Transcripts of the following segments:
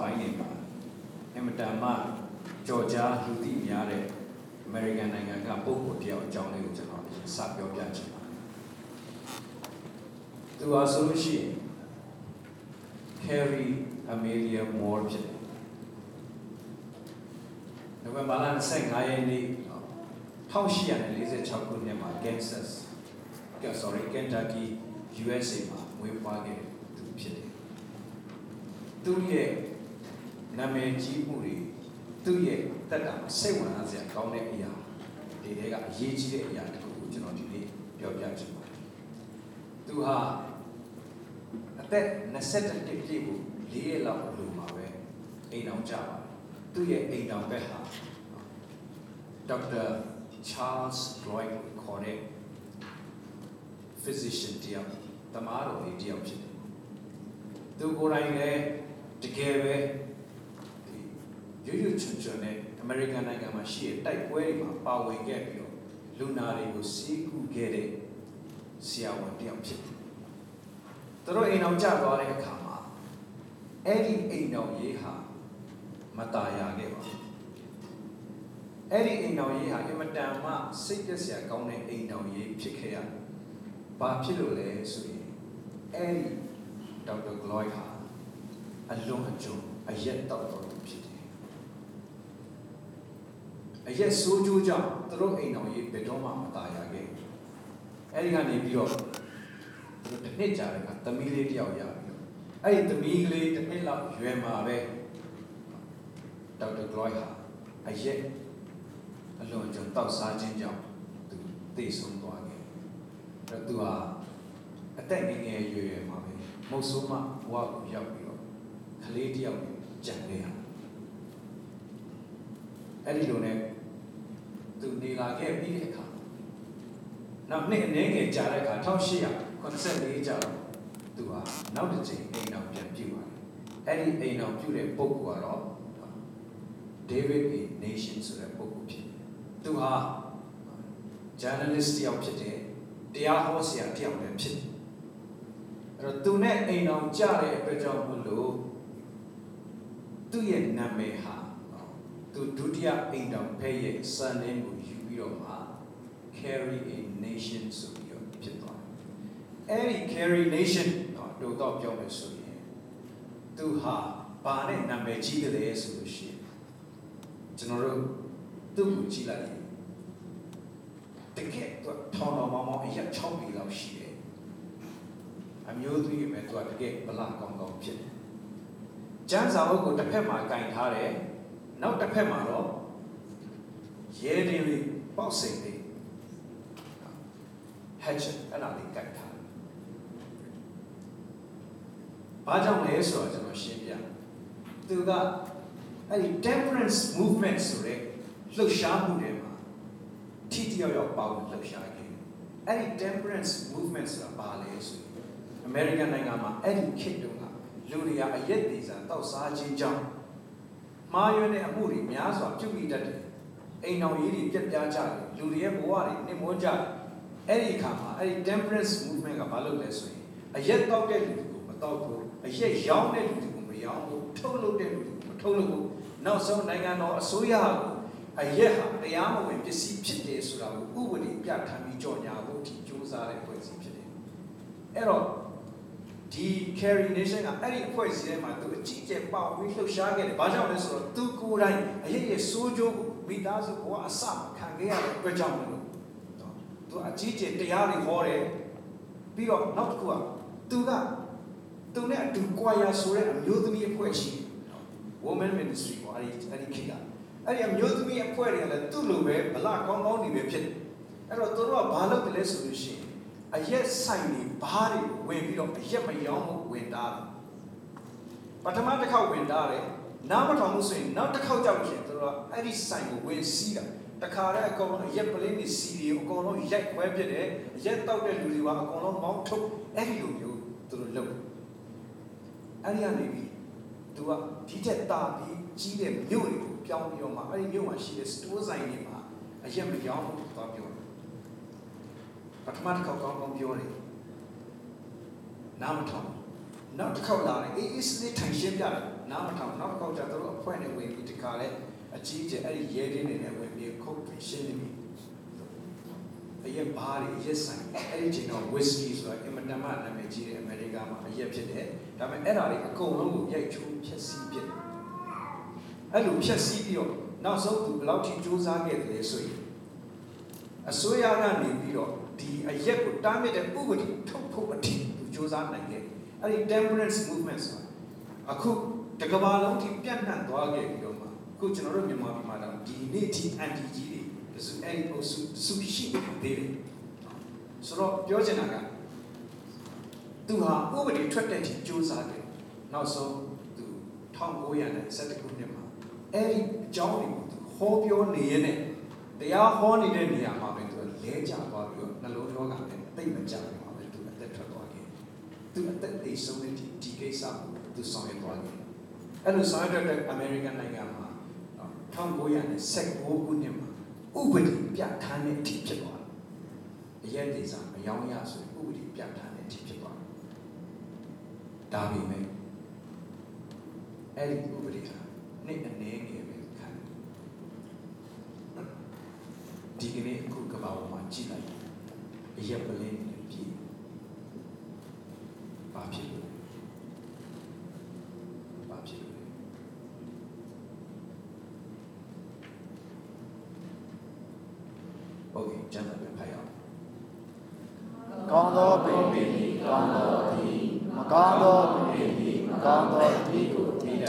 ပိုင်းနေမှာအင်မတန်မှကြော်ကြားလူသိများတဲ့ American နိုင်ငံကပုဂ္ဂိုလ်တယောက်အကြောင်းလေးကိုကျွန်တော်အရင်စပြောပြချင်ပါတယ်။သူဟာဆိုလို့ရှိရင် Carrie Amelia Moore ဖြစ်တယ်။နိုဝင်ဘာလ25ရက်နေ့1846ခုနှစ်မှာ Kansas က sorry Kentucky USA မှာမွေးဖွားခဲ့သူဖြစ်တယ်။သူရဲ့ နာမည်ကြီးမှုတွေသူရဲ့တက်တာစိတ်ဝင်စားစရာကောင်းတဲ့အရာဒီတွေကအရေးကြီးတဲ့အရာတစ်ခုကိုကျွန်တော်ဒီနေ့ပြောပြချင်ပါတယ်။သူဟာအသက်21နှစ်ပြည့်ဖို့၄ရက်လောက်လိုမှာပဲအိမ်အောင်ကြပါတယ်။သူ့ရဲ့အိမ်အောင်ဘက်ဟာဒေါက်တာ Charles Lloyd ခေါ်တဲ့ physician တယောက်တမားတော်လေးတယောက်ဖြစ်တယ်။သူကိုယ်တိုင်လည်းတကယ်ပဲဒီ ရွရွချွန်ချွန်နဲ့အမေရိကန်နိုင်ငံမှာရှိတဲ့တိုက်ပွဲတွေမှာပါဝင်ခဲ့ပြီးတော့လူနာတွေကိုစီးကူးခဲ့တဲ့ဆရာဝန်တယောက်ဖြစ်တယ်။သူတို့အိမ်အောင်ကြသွားတဲ့အခါမှာအဲ့ဒီအိမ်တော်ရေးဟာမตายရခဲ့ပါဘူး။အဲ့ဒီအိမ်တော်ရေးဟာအင်မတန်မှစိတ်ပြည့်စရာကောင်းတဲ့အိမ်တော်ရေးဖြစ်ခဲ့ရတယ်။ဘာဖြစ်လို့လဲဆိုရင်အဲ့ဒီဒေါက်တာဂလိုင်းဟာအလွန်အကျွံအရက်တောက်တော် အရက်ဆိုးကျိုးကြောင့်သူတို့အိမ်တော်ရေးဘယ်တော့မှမตายရခဲ့ဘူး။အဲ့ဒီကနေပြီးတော့သူတို့တစ်နှစ်ကြာတဲ့အခါသမီးလေးတယောက်ရပြီးတော့အဲ့ဒီသမီးကလေးတစ်နှစ်လောက်ရွယ်မှာပဲဒေါက်တာဂလိုင်းဟာအရက်အလွန်အကျွံတောက်စားခြင်းကြောင့်သူသိဆုံးသွားခဲ့တယ်။အဲ့တော့သူဟာအသက်ငယ်ငယ်ရွယ်ရွယ်မှာပဲမုတ်ဆိုးမဘဝကိုရောက်ပြီးတော့ကလေးတယောက်ကြံခဲ့ရအဲ့ဒီလိုနဲ့ သူနေလာခဲ့ပြီးတဲ့အခါနောက်နှစ်အနေငယ်ကြာတဲ့အခါ1884ကြာတော့သူဟာနောက်တစ်ချိန်အိမ်တော်ပြန်ပြုပါတယ်အဲ့ဒီအိမ်တော်ပြုတဲ့ပုဂ္ဂိုလ်ကတော့ David A. Nation ဆိုတဲ့ပုဂ္ဂိုလ်ဖြစ်တယ်သူဟာ journalist တယောက်ဖြစ်တယ်တရားဟောဆရာတယောက်လည်းဖြစ်တယ်အဲ့တော့သူနဲ့အိမ်တော်ကြတဲ့အတွက်ကြောင့်မလို့သူ့ရဲ့နာမည်ဟာ သူဒုတိယအိမ်တော်ဖဲရဲ့ surname ကိုယူပြီးတော့မှ carry a nation ဆိုပြီးတော့ဖြစ်သွားတယ်အဲ့ဒီ carry nation တော့တော့ပြောမယ်ဆိုရင်သူဟာဘာနဲ့နာမည်ကြီးတယ်လဲဆိုလို့ရှိရင်ကျွန်တော်တို့သူ့ကိုကြည့်လိုက်ရင်တကယ်သူထောင်တော်မောင်းမောင်းအရက်6ပြီလောက်ရှိတယ်အမျိုးသမီးပဲသူကတကယ်ဗလာကောင်းကောင်းဖြစ်တယ်ကျန်းစာအုပ်ကိုတစ်ဖက်မှာကင်ထားတယ် နောက်တစ်ဖက်မှာတော့ရဲတွေလေးပေါက်စိန်လေး hatchet အဲ့ဒါလေးကင်ထားတယ်ဘာကြောင့်လဲဆိုတော့ကျွန်တော်ရှင်းပြသူကအဲ့ဒီ temperance movement ဆိုတဲ့လှုပ်ရှားမှုတွေမှာထိတိယောက်ယောက်ပါဝင်လှုပ်ရှားခဲ့အဲ့ဒီ temperance movement ဆိုတာဘာလဲဆိုရင် American နိုင်ငံမှာအဲ့ဒီခေတ်တုန်းကလူတွေကအရက်သေးစားတောက်စားခြင်းကြောင့် မှားယွင်းတဲ့အမှုတွေများစွာပြုမိတတ်တယ်အိမ်တော်ကြီးတွေပြက်ပြားကြတယ်လူတွေရဲ့ဘဝတွေနှိမ့်မွန်းကြတယ်အဲ့ဒီအခါမှာအဲ့ဒီ temperance movement ကဘာလုပ်လဲဆိုရင်အရက်တောက်တဲ့လူတွေကိုမတောက်ဘူးအရက်ရောင်းတဲ့လူတွေကိုမရောင်းဘူးထုတ်လုပ်တဲ့လူတွေကိုမထုတ်လုပ်ဘူးနောက်ဆုံးနိုင်ငံတော်အစိုးရကအရက်ဟာတရားမဝင်ပစ္စည်းဖြစ်တယ်ဆိုတာကိုဥပဒေပြဋ္ဌာန်းပြီးကြော်ညာဖို့ဒီစူးစမ်းတဲ့ဖွဲ့စည်းဖြစ်တယ်အဲ့တော့ ဒီ carry nation ကအဲ့ဒီအဖွဲ့အစည်းထဲမှာသူအကြီးကျယ်ပေါပြီးလှုပ်ရှားခဲ့တယ်။ဘာကြောင့်လဲဆိုတော့သူကိုယ်တိုင်အရေးရဲ့စိုးကျိုးကိုမိသားစုဘဝအစခံခဲ့ရတဲ့အတွက်ကြောင့်မလို့သူအကြီးကျယ်တရားတွေဟောတယ်။ပြီးတော့နောက်တစ်ခုကသူကသူနဲ့အတူကြွာရဆိုတဲ့အမျိုးသမီးအဖွဲ့ရှိတယ်။ women ministry ပေါ့အဲ့ဒီအဲ့ဒီခေတ်ကအဲ့ဒီအမျိုးသမီးအဖွဲ့တွေကလည်းသူ့လိုပဲဗလာကောင်းကောင်းနေပဲဖြစ်တယ်။အဲ့တော့သူတို့ကဘာလုပ်တယ်လဲဆိုလို့ရှိရင် အရက်ဆိုင်တွေဘားတွေဝင်ပြီးတော့အရက်မရောင်းဖို့ဝင်တာပထမတစ်ခေါက်ဝင်တာတယ်နားမထောင်လို့ဆိုရင်နောက်တစ်ခေါက်ကြောက်လို့ရှိရင်သူတို့ကအဲ့ဒီဆိုင်ကိုဝင်စီးတာတခါတည်းအကုန်လုံးအရက်ပလင်းတွေစီးတွေအကုန်လုံးရိုက်ခွဲပြစ်တယ်အရက်တောက်တဲ့လူတွေကအကုန်လုံးမောင်းထုတ်အဲ့ဒီလိုမျိုးသူတို့လုပ်အဲ့ဒီကနေပြီးသူကဒီထက်တာပြီးကြီးတဲ့မြို့တွေကိုပြောင်းပြီးတော့မှအဲ့ဒီမြို့မှာရှိတဲ့စတိုးဆိုင်တွေမှာအရက်မရောင်းဘူးသွားပြောတယ် ပထမတစ်ခေါက်ကောင်းကောင်းပြောတယ်နားမထောင်နောက်တစ်ခေါက်လာတယ်အေးအေးစလေးထိုင်ရှင်းပြတယ်နားမထောင်နောက်တစ်ခေါက်ကျသူတို့အဖွဲ့နဲ့ဝင်ပြီးဒီခါလဲအကြီးကျယ်အဲ့ဒီရဲတင်းတွေနဲ့ဝင်ပြီးခုတ်ပြီးရှင်းနေပြီအရက်ဘားတွေအရက်ဆိုင်အဲ့ဒီချိန်တော့ whisky ဆိုတာအင်မတန်မှနာမည်ကြီးတဲ့အမေရိကန်မှာအရက်ဖြစ်တယ်ဒါပေမဲ့အဲ့ဒါတွေအကုန်လုံးကိုရိုက်ချိုးဖျက်ဆီးပစ်တယ်အဲ့လိုဖျက်ဆီးပြီးတော့နောက်ဆုံးသူဘယ်လောက်ထိစူးစမ်းခဲ့တယ်လဲဆိုရင်အစိုးရကနေပြီးတော့ ဒီအရက်ကိုတားမြစ်တဲ့ဥပဒေထုတ်ဖို့အထိသူစူးစမ်းနိုင်ခဲ့တယ်အဲ့ဒီ temperance movement ဆိုတာအခုတကဘာလုံးထိပြန့်နှံ့သွားခဲ့ပြီးတော့မှအခုကျွန်တော်တို့မြန်မာပြည်မှာတော့ဒီနေ့ထိ anti ကြီးတွေဆိုအဲ့ဒီအုပ်စုစုရှိနေသေးတယ်ဆိုတော့ပြောချင်တာကသူဟာဥပဒေထွက်တဲ့ထိစူးစမ်းခဲ့နောက်ဆုံးသူ1970ခုနှစ်မှာအဲ့ဒီအကြောင်းတွေကိုသူဟောပြောနေရတဲ့တရားဟောနေတဲ့နေရာမှာပဲသူလဲကျသွားပြီးတော့နှလုံးရော ဂါနဲ့တိတ်မကြဘူးမှာပဲသူအသက်ထွက်သွားခဲ့သူအသက်အိတ်ဆုံးတဲ့ဒီဒီကိစ္စကိုသူဆောင်ရွက်သွားခဲ့အဲ့လိုဆောင်ရွက်တဲ့အမေရိကန်နိုင်ငံမှာ1919ခုနှစ်မှာဥပဒေပြဋ္ဌာန်းတဲ့အထိဖြစ်သွားတယ်အရက်ဒေသမယောင်းရဆိုရင်ဥပဒေပြဋ္ဌာန်းတဲ့အထိဖြစ်သွားတယ်ဒါပေမဲ့အဲ့ဒီဥပဒေဟာနေ့အနေငယ်ပဲခံဒီကနေ့အခုကမ္ဘာပေါ်မှာကြည့်လိုက် 也不累的屁，把屁股，把屁股。OK，站在那边拍呀。刚到屁股，刚到屁股，刚到屁股，刚到屁股，屁股。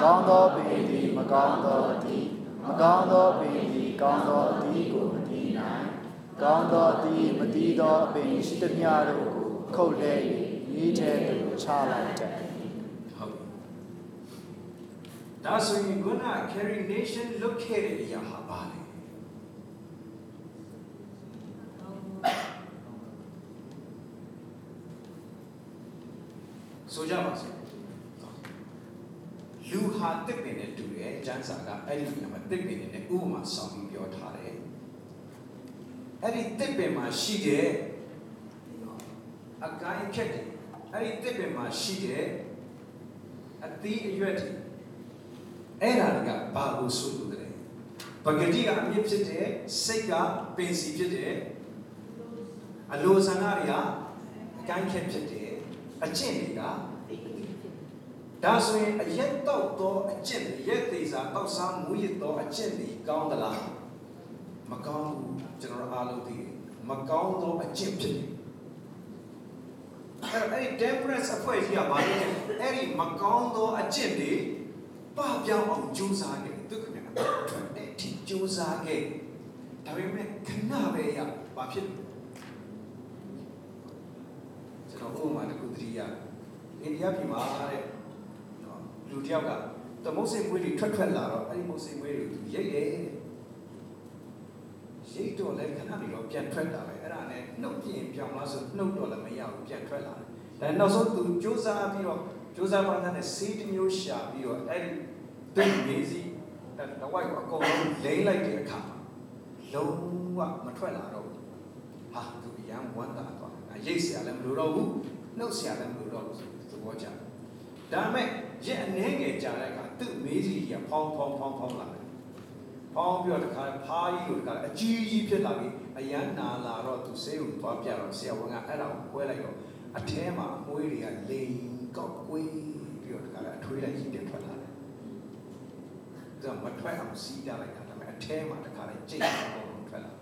刚到屁股，刚到屁股，刚到屁股，刚到屁股。 ကောင်းသောသည်မတည်သောပင်ရှိသမျှတို့ကိုခုတ်လဲ၍မြေထဲသို့ချလိုက်တတ်ဟုတ်ဒါဆိုရင်ခုန carry nation လုတ်ခဲ့တဲ့အရာဟာပါလေဆိုကြပါစို့လူဟာတစ်ပင်နဲ့တူတယ်ကျမ်းစာကအဲ့ဒီနေရာမှာတစ်ပင်နဲ့ဥပမာဆောင်ပြီးပြောထားတယ် အဲ့ဒီတစ်ပင်မှာရှိတဲ့အကိုင်းခက်တယ်အဲ့ဒီတစ်ပင်မှာရှိတဲ့အသီးအရွက်တွေအဲ့ဒါတွေကဘာကိုဆိုလို့လဲပဂတိကအမြင့်ဖြစ်တယ်စိတ်ကပင်စီဖြစ်တယ်အလိုဆန္ဒတွေကအကိုင်းခက်ဖြစ်တယ်အကျင့်တွေကဒါဆိုရင်အရက်တော့တော့အကျင့်တွေရက်သေးစားတောက်စားမူရတော့အကျင့်တွေကောင်းသလားမကောင်းဘူး ကျွန်တော်တို့အားလုံးသိတယ်မကောင်းတော့အကျင့်ဖြစ်တယ်အဲ့တော့အဲ့ဒီ temperance အဖွဲ့ကြီးကဘာလဲအဲ့ဒီမကောင်းသောအကျင့်တွေပပြောင်းအောင်ကြိုးစားခဲ့သူခင်ဗျာထွက်တဲ့အထိကြိုးစားခဲ့ဒါပေမဲ့ခဏပဲရဘာဖြစ်လဲကျွန်တော်ဥပမာတစ်ခုသတိရအိန္ဒိယပြည်မှာတဲ့နော်လူတစ်ယောက်ကသမုတ်စိမ်မွေးတွေထွက်ထွက်လာတော့အဲ့ဒီမုတ်စိမ်မွေးတွေကိုသူရိတ်တယ် ရိတ်တော့လည်းခဏနေတော့ပြန်ထွက်တာပဲအဲ့ဒါနဲ့နှုတ်ပြင်ပြောင်းလားဆိုနှုတ်တော့လည်းမရဘူးပြန်ထွက်လာတယ်ဒါနောက်ဆုံးသူစူးစမ်းပြီးတော့စူးစမ်းပါတာနဲ့စေးတစ်မျိုးရှာပြီးတော့အဲ့ဒီသူ့ရေးစီတော့ဝိုက်အကုန်လုံးလိမ့်လိုက်တဲ့အခါလုံးဝမထွက်လာတော့ဘူးဟာသူအရန်ဝမ်းသာသွားတယ်ရိတ်ဆရာလည်းမလိုတော့ဘူးနှုတ်ဆရာလည်းမလိုတော့ဘူးသဘောကျတယ်ဒါပေမဲ့ရက်အနှဲငယ်ကြာတဲ့အခါသူ့မေးစီကဖောင်းဖောင်းဖောင်းဖောင်းလာတယ် ဖောင်းပြီးတော့တခါဖားကြီးကိုတခါအကြီးကြီးဖြစ်လာပြီးအရန်နာလာတော့သူဆေးကိုသွားပြတော့ဆရာဝန်ကအဲ့ဒါကိုခွဲလိုက်တော့အထဲမှာအမွှေးတွေကလိန်ကောက်ကွေးပြီးတော့တခါအထွေးလိုက်ကြီးတက်ထွက်လာတယ်။ဒါမထွက်အောင်စီးကြလိုက်တာဒါပေမဲ့အထဲမှာတခါလိုက်ကြိတ်အောင်ထွက်လာ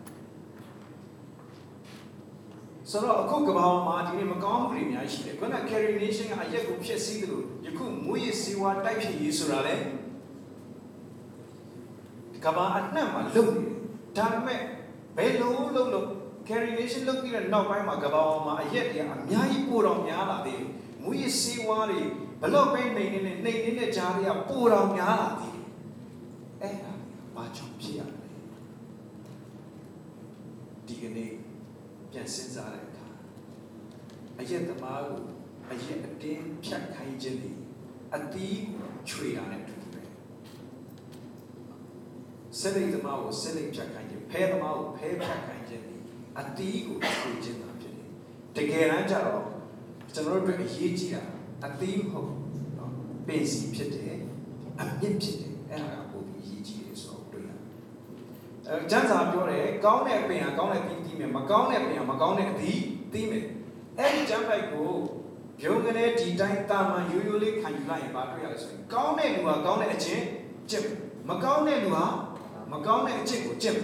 ဆိုတော့အခုကမ္ဘာမှာဒီနေ့မကောင်းမှုတွေအများကြီးရှိတယ်။ခုန carry nation ကအရက်ကိုဖျက်ဆီးတယ်လို့ယခုမွေးရစီဝါတိုက်ဖြစ်ရေးဆိုတာလေ ကမ္ဘာအနှံ့မှာလုံနေတယ်။ဒါပေမဲ့ဘယ်လိုလုပ်လို့ carry nation လုပ်ပြီးတဲ့နောက်ပိုင်းမှာကမ္ဘာမှာအရက်တွေအများကြီးပိုတော်များလာသေးတယ်။မွေးရစီဝါတွေဘလော့ပဲနေနေနဲ့နေနေတဲ့ကြားတွေကပိုတော်များလာသေးတယ်။အဲ့ဒါဘာကြောင့်ဖြစ်ရလဲ။ဒီကနေ့ပြန်စဉ်းစားတဲ့အခါအရက်သမားကိုအရက်အတင်းဖြတ်ခိုင်းခြင်းဒီအတီးချွေတာနဲ့ စစ်လိတ်သမားကိုစစ်လိတ်ဖြတ်ခိုင်းခြင်းဖဲသမားကိုဖဲဖြတ်ခိုင်းခြင်းဒီအတီးကိုဖြူခြင်းသာဖြစ်တယ်တကယ်တမ်းကျတော့ကျွန်တော်တို့အတွက်အရေးကြီးတာအတီးမဟုတ်နော်ပင်စီဖြစ်တယ်အမြင့်ဖြစ်တယ်အဲ့ဒါကပိုပြီးအရေးကြီးတယ်ဆိုတော့တွေ့ရတယ်အဲကျမ်းစာပြောတယ်ကောင်းတဲ့အပင်ဟာကောင်းတဲ့ပြီးတီးမယ်မကောင်းတဲ့အပင်ဟာမကောင်းတဲ့အသီးတီးမယ်အဲ့ဒီကျမ်းပိုက်ကိုယုံကလေးဒီတိုင်းတာမန်ရိုးရိုးလေးခံယူလိုက်ရင်ဘာတွေ့ရလဲဆိုရင်ကောင်းတဲ့လူကကောင်းတဲ့အချင်းကျင့်မကောင်းတဲ့လူဟာ မကောင်းတဲ့အကျင့်ကိုကျင့်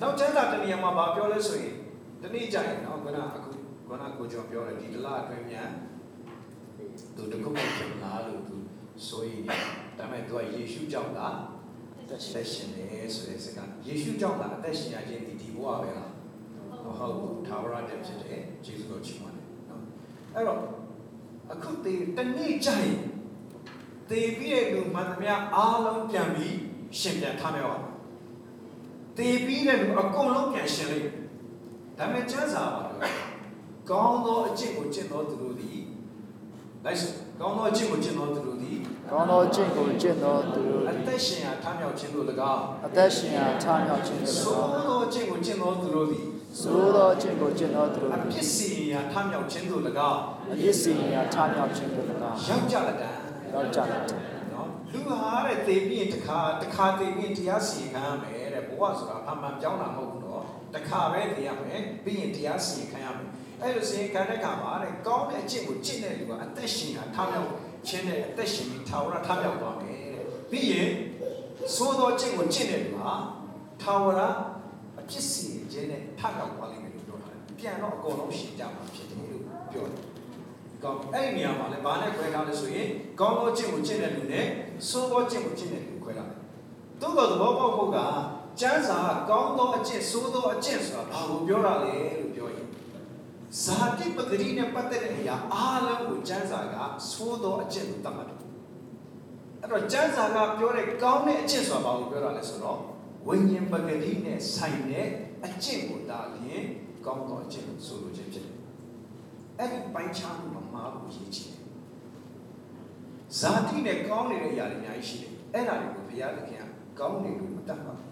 နောက်ကျမ်းစာတနည်းမှာဘာပြောလဲဆိုရင်တနည်းကြရင်နော်ခုနအခုခုနကိုကျော်ပြောတယ်ဒီလအတွင်းမြန်သူတခုခုဖြစ်လာလို့သူဆိုရင်ဒါပေမဲ့သူကယေရှုကြောင့်လားသက်ရှင်တယ်ဆိုတဲ့စကားယေရှုကြောင့်လားအသက်ရှင်ရခြင်းဒီဒီဘဝပဲလားမဟုတ်ဘူးသာဝရတည်းဖြစ်တယ်ယေရှုကိုချီးမွမ်းတယ်နော်အဲ့တော့အခုတေတနေ့ကြရင်တေပြီးတဲ့လူမှန်သမျှအားလုံးပြန်ပြီး ရှင်ပြန်ထားမယ်ပါတေပြီးတဲ့လူအကုန်လုံးပြန်ရှင်လိမ့်မယ်ဒါပေမဲ့ကျမ်းစာပါတော့ကောင်းသောအကျင့်ကိုကျင့်သောသူတို့သည်လိုက်စကောင်းသောအကျင့်ကိုကျင့်သောသူတို့သည်ကောင်းသောကျင့်ကိုကျင့်သောသူတို့အသက်ရှင်ရာထားမြောက်ခြင်းတို့၎င်းအသက်ရှင်ရာထားမြောက်ခြင်းတို့သို့၎င်းသောအကျင့်ကိုကျင့်သောသူတို့သည်သို့သောကျင့်ကိုကျင့်သောသူတို့အပြစ်စီရင်ရာထားမြောက်ခြင်းတို့၎င်းအပြစ်စီရင်ရာထားမြောက်ခြင်းတို့၎င်းရောက်ကြလက်တံရောက်ကြတယ်နော် လူဟာတဲ့သေပြီးရင်တစ်ခါတစ်ခါသေပြီးရင်တရားစီရင်ခံရမယ်တဲ့ဘဝဆိုတာအမှန်ပြောင်းတာမဟုတ်ဘူးနော်တစ်ခါပဲသေရမယ်ပြီးရင်တရားစီရင်ခံရမယ်အဲ့လိုစီရင်ခံတဲ့အခါမှာတဲ့ကောင်းတဲ့အကျင့်ကိုကျင့်တဲ့လူကအသက်ရှင်ရာထားမြောက်ခြင်းနဲ့အသက်ရှင်ပြီးထာဝရထားမြောက်သွားမယ်တဲ့ပြီးရင်သို့သောအကျင့်ကိုကျင့်တဲ့လူဟာထာဝရအပြစ်စီရင်ခြင်းနဲ့ထမြောက်သွားလိမ့်မယ်လို့ပြောတာပြန်တော့အကုန်လုံးရှင်းကြမှာဖြစ်တယ်လို့ပြောတယ် ကောင်းအဲ့ဒီနေရာမှာလည်းဘာနဲ့ခွဲထားလဲဆိုရင်ကောင်းသောကျင့်ကိုကျင့်တဲ့လူနဲ့ဆိုးသောကျင့်ကိုကျင့်တဲ့လူခွဲထားတယ်။သို့တော်သဘောပေါက်ဖို့ကကျမ်းစာကကောင်းသောအကျင့်ဆိုးသောအကျင့်ဆိုတာဘာကိုပြောတာလဲလို့ပြောရင်ဇာတိပဂတိနဲ့ပတ်သက်တဲ့အရာအားလုံးကိုကျမ်းစာကဆိုးသောအကျင့်ကိုသတ်မှတ်တယ်။အဲ့တော့ကျမ်းစာကပြောတဲ့ကောင်းတဲ့အကျင့်ဆိုတာဘာကိုပြောတာလဲဆိုတော့ဝိညာဉ်ပဂတိနဲ့ဆိုင်တဲ့အကျင့်ကိုဒါလျင်ကောင်းသောအကျင့်ကိုဆိုလိုခြင်းဖြစ်တယ်။အဲ့ဒီပိုင်းခြားမှု မှာမှားဖို့ရည်ချင်တယ်။ဇာတိနဲ့ကောင်းနေတဲ့အရာတွေအများကြီးရှိတယ်။အဲ့ဒါတွေကိုဘုရားသခင်ကကောင်းနေလို့မတတ်ပါဘူး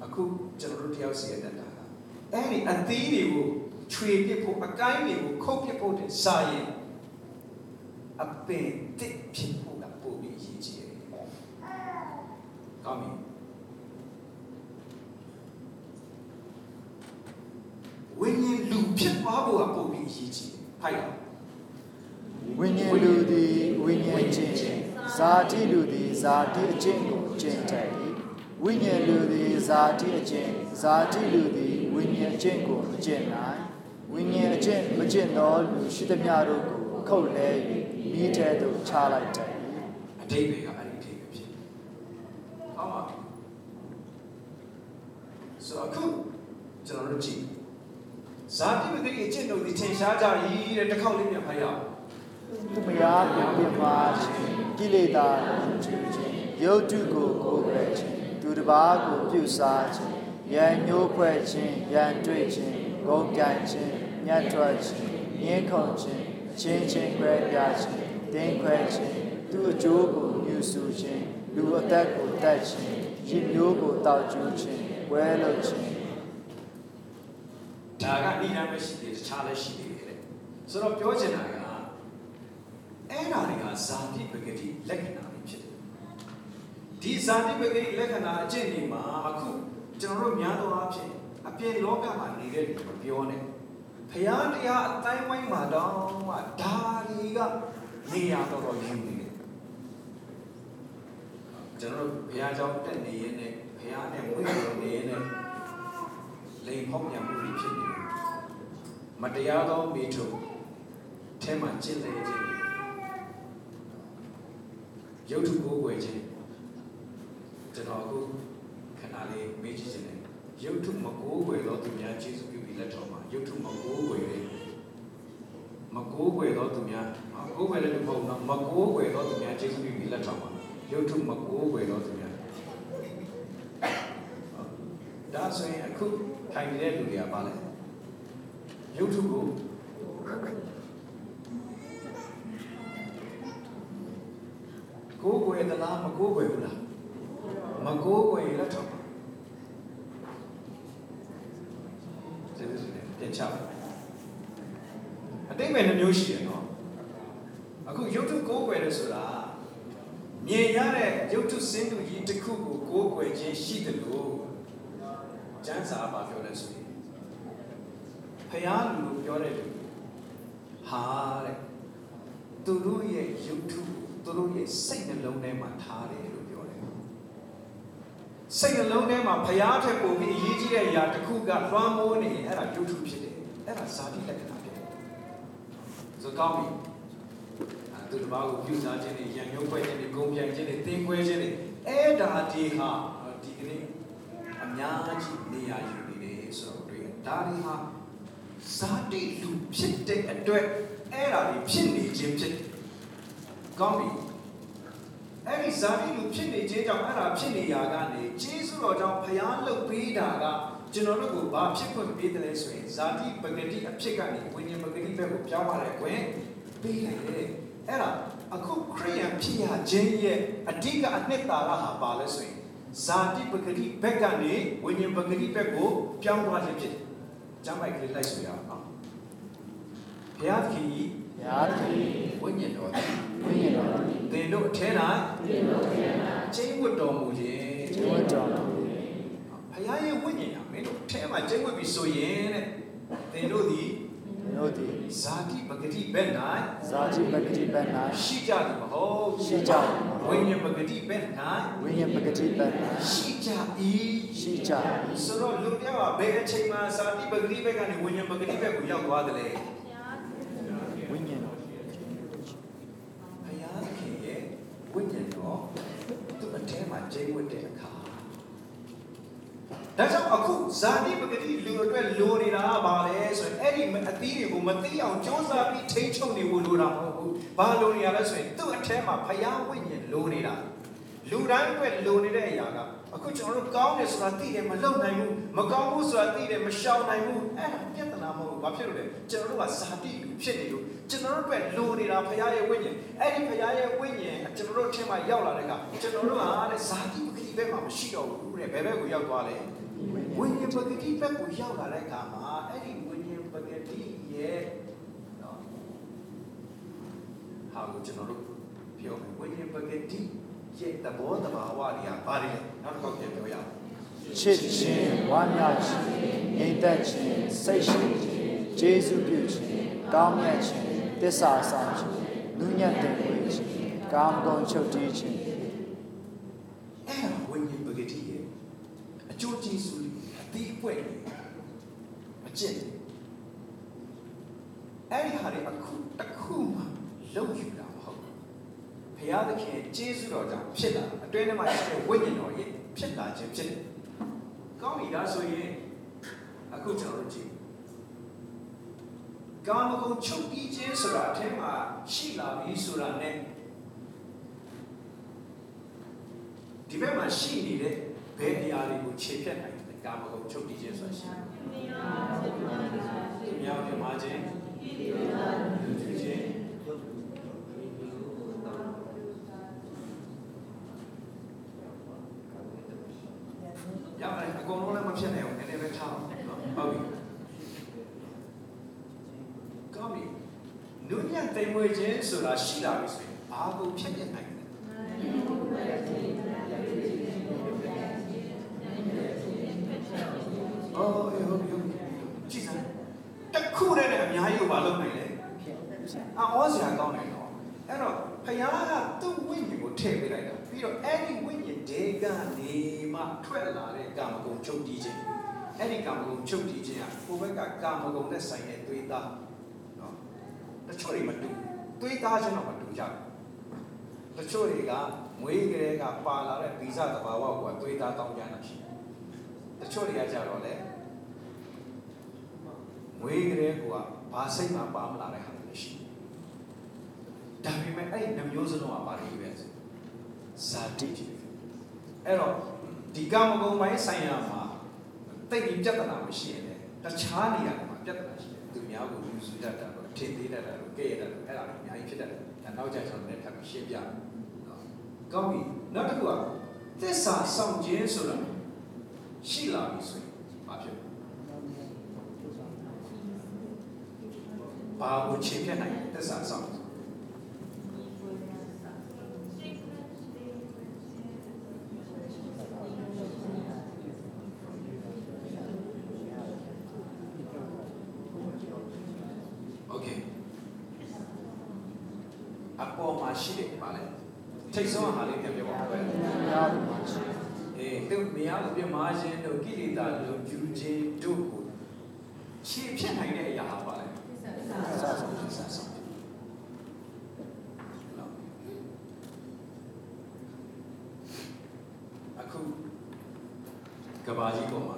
။အခုကျွန်တော်တို့တယောက်စီရတတ်တာကအဲ့ဒီအသီးတွေကိုခြွေပစ်ဖို့အကိုင်းတွေကိုခုတ်ပစ်ဖို့တဲ့စာရင်အပင်တစ်ဖြစ်ဖို့ကပိုပြီးရည်ချင်တယ်။ကောင်းပြီ။ဝိညာဉ်လူဖြစ်သွားဖို့ကပိုပြီးရည်ချင်တယ်။ ဖိုက်ရအောင်ဝိညာဉ်လူသည်ဝိညာဉ်ချင်းဇာတိလူသည်ဇာတိအကျင့်ကိုကျင့်တတ်၏ဝိညာဉ်လူသည်ဇာတိအကျင့်ဇာတိလူသည်ဝိညာဉ်အကျင့်ကိုမကျင့်နိုင်ဝိညာဉ်အကျင့်မကျင့်သောလူရှိသမျှတို့ကိုခုတ်လဲ၍မိထဲသို့ချလိုက်တတ်၏အတိတ်တွေကအဲ့ဒီအတိတ်ပဲဖြစ်တယ်။ဟောမှာဆိုတော့အခုကျွန်တော်တို့ကြည့် ဇာတိပဂတိအကျင့်တို့ဒီထင်ရှားကြ၏တဲ့တစ်ခေါက်လေးပြန်ဖတ်ရအောင်သူမယားပြပြပါခြင်းကိလေသာလုံးကျခြင်းယုတ်တုကိုကိုယ်ပဲခြင်းသူတစ်ပါးကိုပြုစားခြင်းရန်ညှိုးဖွဲ့ခြင်းရန်တွေ့ခြင်းဂုံပြိုင်ခြင်းညှက်ထွက်ခြင်းငင်းခုန်ခြင်းချင်းချင်းခွဲပြားခြင်းတင်းခွဲခြင်းသူအကျိုးကိုညှူဆူခြင်းလူအသက်ကိုတတ်ခြင်းရည်မျိုးကိုတောက်ကျူးခြင်းဝဲလုပ်ခြင်း ဒါကနိဒာမရှိသေးတခြားလည်းရှိသေးတယ်တဲ့ဆိုတော့ပြောချင်တာကအဲ့ဒါတွေကဇာတိပဂတိလက္ခဏာတွေဖြစ်တယ်ဒီဇာတိပဂတိလက္ခဏာအကျင့်တွေမှာအခုကျွန်တော်တို့များသောအားဖြင့်အပြင်လောကမှာနေတဲ့လူမပြောနဲ့ဖျားတရားအတိုင်းဝိုင်းမှာတော့မှဒါတွေကနေရာတော်တော်ယူနေတယ်ကျွန်တော်တို့ဘုရားကျောင်းတက်နေရင်နဲ့ဘုရားနဲ့ဝိညာဉ်နေရင်နဲ့ လိန်ဖောက်ပြန်မှုတွေဖြစ်နေတယ်မတရားသောမိထုထဲမှာကျင့်လေခြင်းရုပ်ထုကိုယ်ွယ်ခြင်းကျွန်တော်အခုခဏလေးမေးကြည့်ခြင်းနဲ့ရုပ်ထုမကိုးွယ်သောသူများကျေးဇူးပြုပြီးလက်ထောက်မှာရုပ်ထုမကိုးွယ်တဲ့မကိုးွယ်သောသူများမကိုးွယ်လည်းမဟုတ်တော့မကိုးွယ်သောသူများကျေးဇူးပြုပြီးလက်ထောက်မှာရုပ်ထုမကိုးွယ်သောသူများဒါ ဆိုရင်အခုထိုင်နေတဲ့လူတွေကပါလဲရုပ်ထုကိုကိုးွယ်သလားမကိုးွယ်ဘူးလားမကိုးွယ်ရင်လက်ထောက်ပါကျေးဇူးတင်ပြန်ချပါအတိတ်ပဲနှမျိုးရှိတယ်နော်အခုဆိုတာမြင်ရတဲ့ရုပ်ထုစင်းတူကြီးတစ်ခုကိုကိုးကွယ်ခြင်းရှိတယ်လို့ ကျမ်းစာမှာပြောလဲဆိုရင်ဖယားလူလို့ပြောတဲ့လူဟာတဲ့သူတို့ရဲ့ရုပ်ထုကိုသူတို့ရဲ့စိတ်နှလုံးထဲမှာထားတယ်လို့ပြောတယ်စိတ်နှလုံးထဲမှာဖယားထက်ပိုပြီးအရေးကြီးတဲ့အရာတစ်ခုကလွှမ်းမိုးနေရင်အဲ့ဒါရုပ်ထုဖြစ်တယ်အဲ့ဒါဇာတိလက္ခဏာဖြစ်တယ်ဆိုကောင်းပြီသူတစ်ပါးကိုပြုစားခြင်းတွေရံမျိုးပွဲခြင်းတွေဂုံပြိုင်ခြင်းတွေသင်ခွဲခြင်းတွေအဲ့ဒါဒီဟာဒီကနေ့အ များကြီးနေရာယူနေတယ်ဆိုတော့တွေ့ရဒါဒီဟာဇာတိလူဖြစ်တဲ့အတွက်အဲ့ဒါတွေဖြစ်နေခြင်းဖြစ်ကောင်းပြီအဲ့ဒီဇာတိလူဖြစ်နေခြင်းကြောင့်အဲ့ဒါဖြစ်နေရာကနေကျေးဇူးတော်ကြောင့်ဖျားလှုပ်ပေးတာကကျွန်တော်တို့ကိုဘာဖြစ်ခွင့်ပေးတယ်လဲဆိုရင်ဇာတိပဂတိအဖြစ်ကနေဝိညာဉ်ပဂတိဘက်ကိုပြောင်းလာတဲ့ကွင်ပေးလိုက်တယ်အဲ့ဒါအခုခရိယန်ဖြစ်ရခြင်းရဲ့အဓိကအနှစ်သာရဟာပါလဲဆိုရင် ဇာတိပဂတိဘက်ကနေဝိညာဉ်ပဂတိဘက်ကိုပြောင်းသွားခြင်းဖြစ်တယ်။ကျမ်းပိုက်ကလေးလိုက်ဆိုရအောင်နော်။ဘုရားခင်ကြီးဘုရားသခင်ဝိညာဉ်တော်သည်ဝိညာဉ်တော်သည်သင်တို့အထဲ၌ကျိန်းဝတ်တော်မူခြင်းကျင့်ဝတ်တော်မူဘုရားရဲ့ဝိညာဉ်ဟာမင်းတို့အထဲမှာကျိန်းဝတ်ပြီဆိုရင်တဲ့သင်တို့သည် တို့သည်ဇာတိပဂတိဘက်၌ဇာတိပဂတိပ၌ရှိကြသည်မဟုတ်ရှိကြသည်မဟုတ်ဝိညာဉ်ပဂတိဘက်ဝိညာဉ်ပဂတိပ၌၌ရှိကြ၏ရှိကြ၏ဆိုတော့လူတယောက်ကဘယ်အချိန်မှာဇာတိပဂတိဘက်ကနေဝိညာဉ်ပဂတိဘက်ကိုရောက်သွားတယ်လဲဝိညာဉ်တော်ဘုရားသခင်ရဲ့ဝိညာဉ်တော်သူ့အထဲမှာကျိန်းဝတ်တဲ့အခါ ဒါကြောင့်အခုဇာတိပဂတိလူအတွက်လိုနေတာကဘာလဲဆိုရင်အဲ့ဒီအသီးတွေကိုမသိအောင်ကြိုးစားပြီးထိန်းချုပ်နေဖို့လိုတာမဟုတ်ဘူး။ဘာလိုနေရလဲဆိုရင်သူ့အထဲမှာဘုရားဝိညာဉ်လိုနေတာလူတိုင်းအတွက်လိုနေတဲ့အရာက အခုကျွန်တော်တို့ကောင်းတယ်ဆိုတာသိတယ်မလုပ်နိုင်ဘူးမကောင်းဘူးဆိုတာသိတယ်မရှောင်နိုင်ဘူးအဲ့ဒါပြဿနာမဟုတ်ဘူးဘာဖြစ်လို့လဲကျွန်တော်တို့ကဇာတိလူဖြစ်နေလို့ကျွန်တော်တို့အတွက်လိုနေတာဘုရားရဲ့ဝိညာဉ်အဲ့ဒီဘုရားရဲ့ဝိညာဉ်ကျွန်တော်တို့အထက်မှာရောက်လာတဲ့အခါကျွန်တော်တို့ကတဲ့ဇာတိပဂတိဘက်မှာမရှိတော့ဘူးတဲ့ဘယ်ဘက်ကိုရောက်သွားလဲဝိညာဉ်ပဂတိဘက်ကိုရောက်လာတဲ့အခါမှာအဲ့ဒီဝိညာဉ်ပဂတိရဲ့နော်ဟာကိုကျွန်တော်တို့ပြောမယ်ဝိညာဉ်ပဂတိ ရဲ့သဘောတဘာဝတွေကဘာတွေလဲနောက်တစ်ခေါက်ပြန်ပြောရအောင်ချစ်ခြင်းဝမ်းမြောက်ခြင်းငြိမ်သက်ခြင်းစိတ်ရှိခြင်းကျေးဇူးပြုခြင်းကောင်းမြတ်ခြင်းတစ္ဆာဆောင်ခြင်းလူညံ့တဲ့ဝေခြင်းကာမဂုဏ်ချုပ်တည်ခြင်းအဲ့ဒါဝိညာဉ်ပဂတိရဲ့အကျိုးကျေးဇူးတွေအတိအပွင့်တွေအကျင့်တွေအဲ့ဒီဟာတွေအခုတစ်ခုမှလုံးယူတာမဟုတ်ဘူး ဘုရားသခင်ကျေးဇူးတော်ကြောင့်ဖြစ်လာအတွင်းထဲမှာရှိတဲ့ဝိညာဉ်တော်ရဲ့ဖြစ်လာခြင်းဖြစ်တယ်ကောင်းပြီဒါဆိုရင်အခုကျွန်တော်တို့ကြည့်ကာမဂုဏ်ချုပ်ပြီးခြင်းဆိုတာအထက်မှာရှိလာပြီဆိုတာ ਨੇ ဒီဘက်မှာရှိနေတဲ့ဘယ်အရာတွေကိုခြေဖြတ်နိုင်လဲကာမဂုဏ်ချုပ်တည်ခြင်းဆိုတာရှိတယ်။မြောက်ပြမခြင်းလူကျခြင်းရပါတယ်အကုန်လုံးလည်းမဖြစ်နိုင်ဘူးနည်းနည်းပဲထားအောင်နော်ဟုတ်ပြီကောင်းပြီနုညံ့ တိမ်မွေးခြင်းဆိုတာရှိလာပြီဆိုရင်ဘာကိုဖြစ်ပြနိုင်လဲအော်ဟုတ်ပြီဟုတ်ပြီကြည့်စမ်းတစ်ခုတည်းနဲ့အများကြီးကိုမလုပ်နိုင်လေအော်စရာကောင်းတယ်နော်အဲ့တော့ဖယားကသူ့ဝိညာဉ်ကိုထည့်ပေးလိုက်တာပြီးတော့အဲ့ဒီဝိညာဉ်ဒေကနေမှထွက်လာတဲ့ကာမဂုဏ်ချုပ်တည်ခြင်းအဲ့ဒီကာမဂုဏ်ချုပ်တည်ခြင်းကကိုယ့်ဘက်ကကာမဂုဏ်နဲ့ဆိုင်တဲ့သွေးသားနော် တချို့တွေမတူသွေးသားချင်းတော့မတူကြဘူးတချို့တွေကမွေးကလေးကပါလာတဲ့ဗီဇသဘာဝကိုသွေးသားတောင်းကြတာရှိတယ်တချို့တွေကကြတော့လေမွေးကလေးကဘာစိတ်မှပါမလာတဲ့ဟာတွေရှိတယ်ဒါပေမဲ့အဲ့ဒီနှမျိုးစလုံးကဘာတွေပဲဆိုဇာတိကြီးအဲ့တော့ဒီကာမဂုဏ်ပိုင်းဆိုင်ရာမှာတိတ်ပြီးပြဿနာမရှိရင်လေတခြားနေရာတွေမှာပြဿနာရှိတယ်သူများကိုယူဆတတ်တာတော့ ထင်သေးတတ်တာတော့ကြဲရတတ်တာအဲ့ဒါတွေအများကြီးဖြစ်တတ်တယ်ဒါနောက်ကျကျွန်တော်လည်းထပ်ပြီးရှင်းပြမယ်နော်ကောင်းပြီနောက်တစ်ခုကသစ္စာဆောင်ခြင်းဆိုတာရှိလာပြီဆိုရင်ဘာဖြစ်လဲဘာကိုချိန်ဖြတ်နိုင်လဲသစ္စာဆောင် ပေါ်မှာရှိတယ်ပါလေထိတ်ဆုံးဟာလေးပြန်ပြောပါဦးပဲ များသူမှာရှိ အေးသူမယားကိုပြမာခြင်းတို့ကိလေသာတို့ယူခြင်းတို့ကိုခြေဖြတ်နိုင်တဲ့အရာပါလေ ဆက်ဆုံး ဆက်ဆုံးအခုကဘာကြီးပေါ်မှာ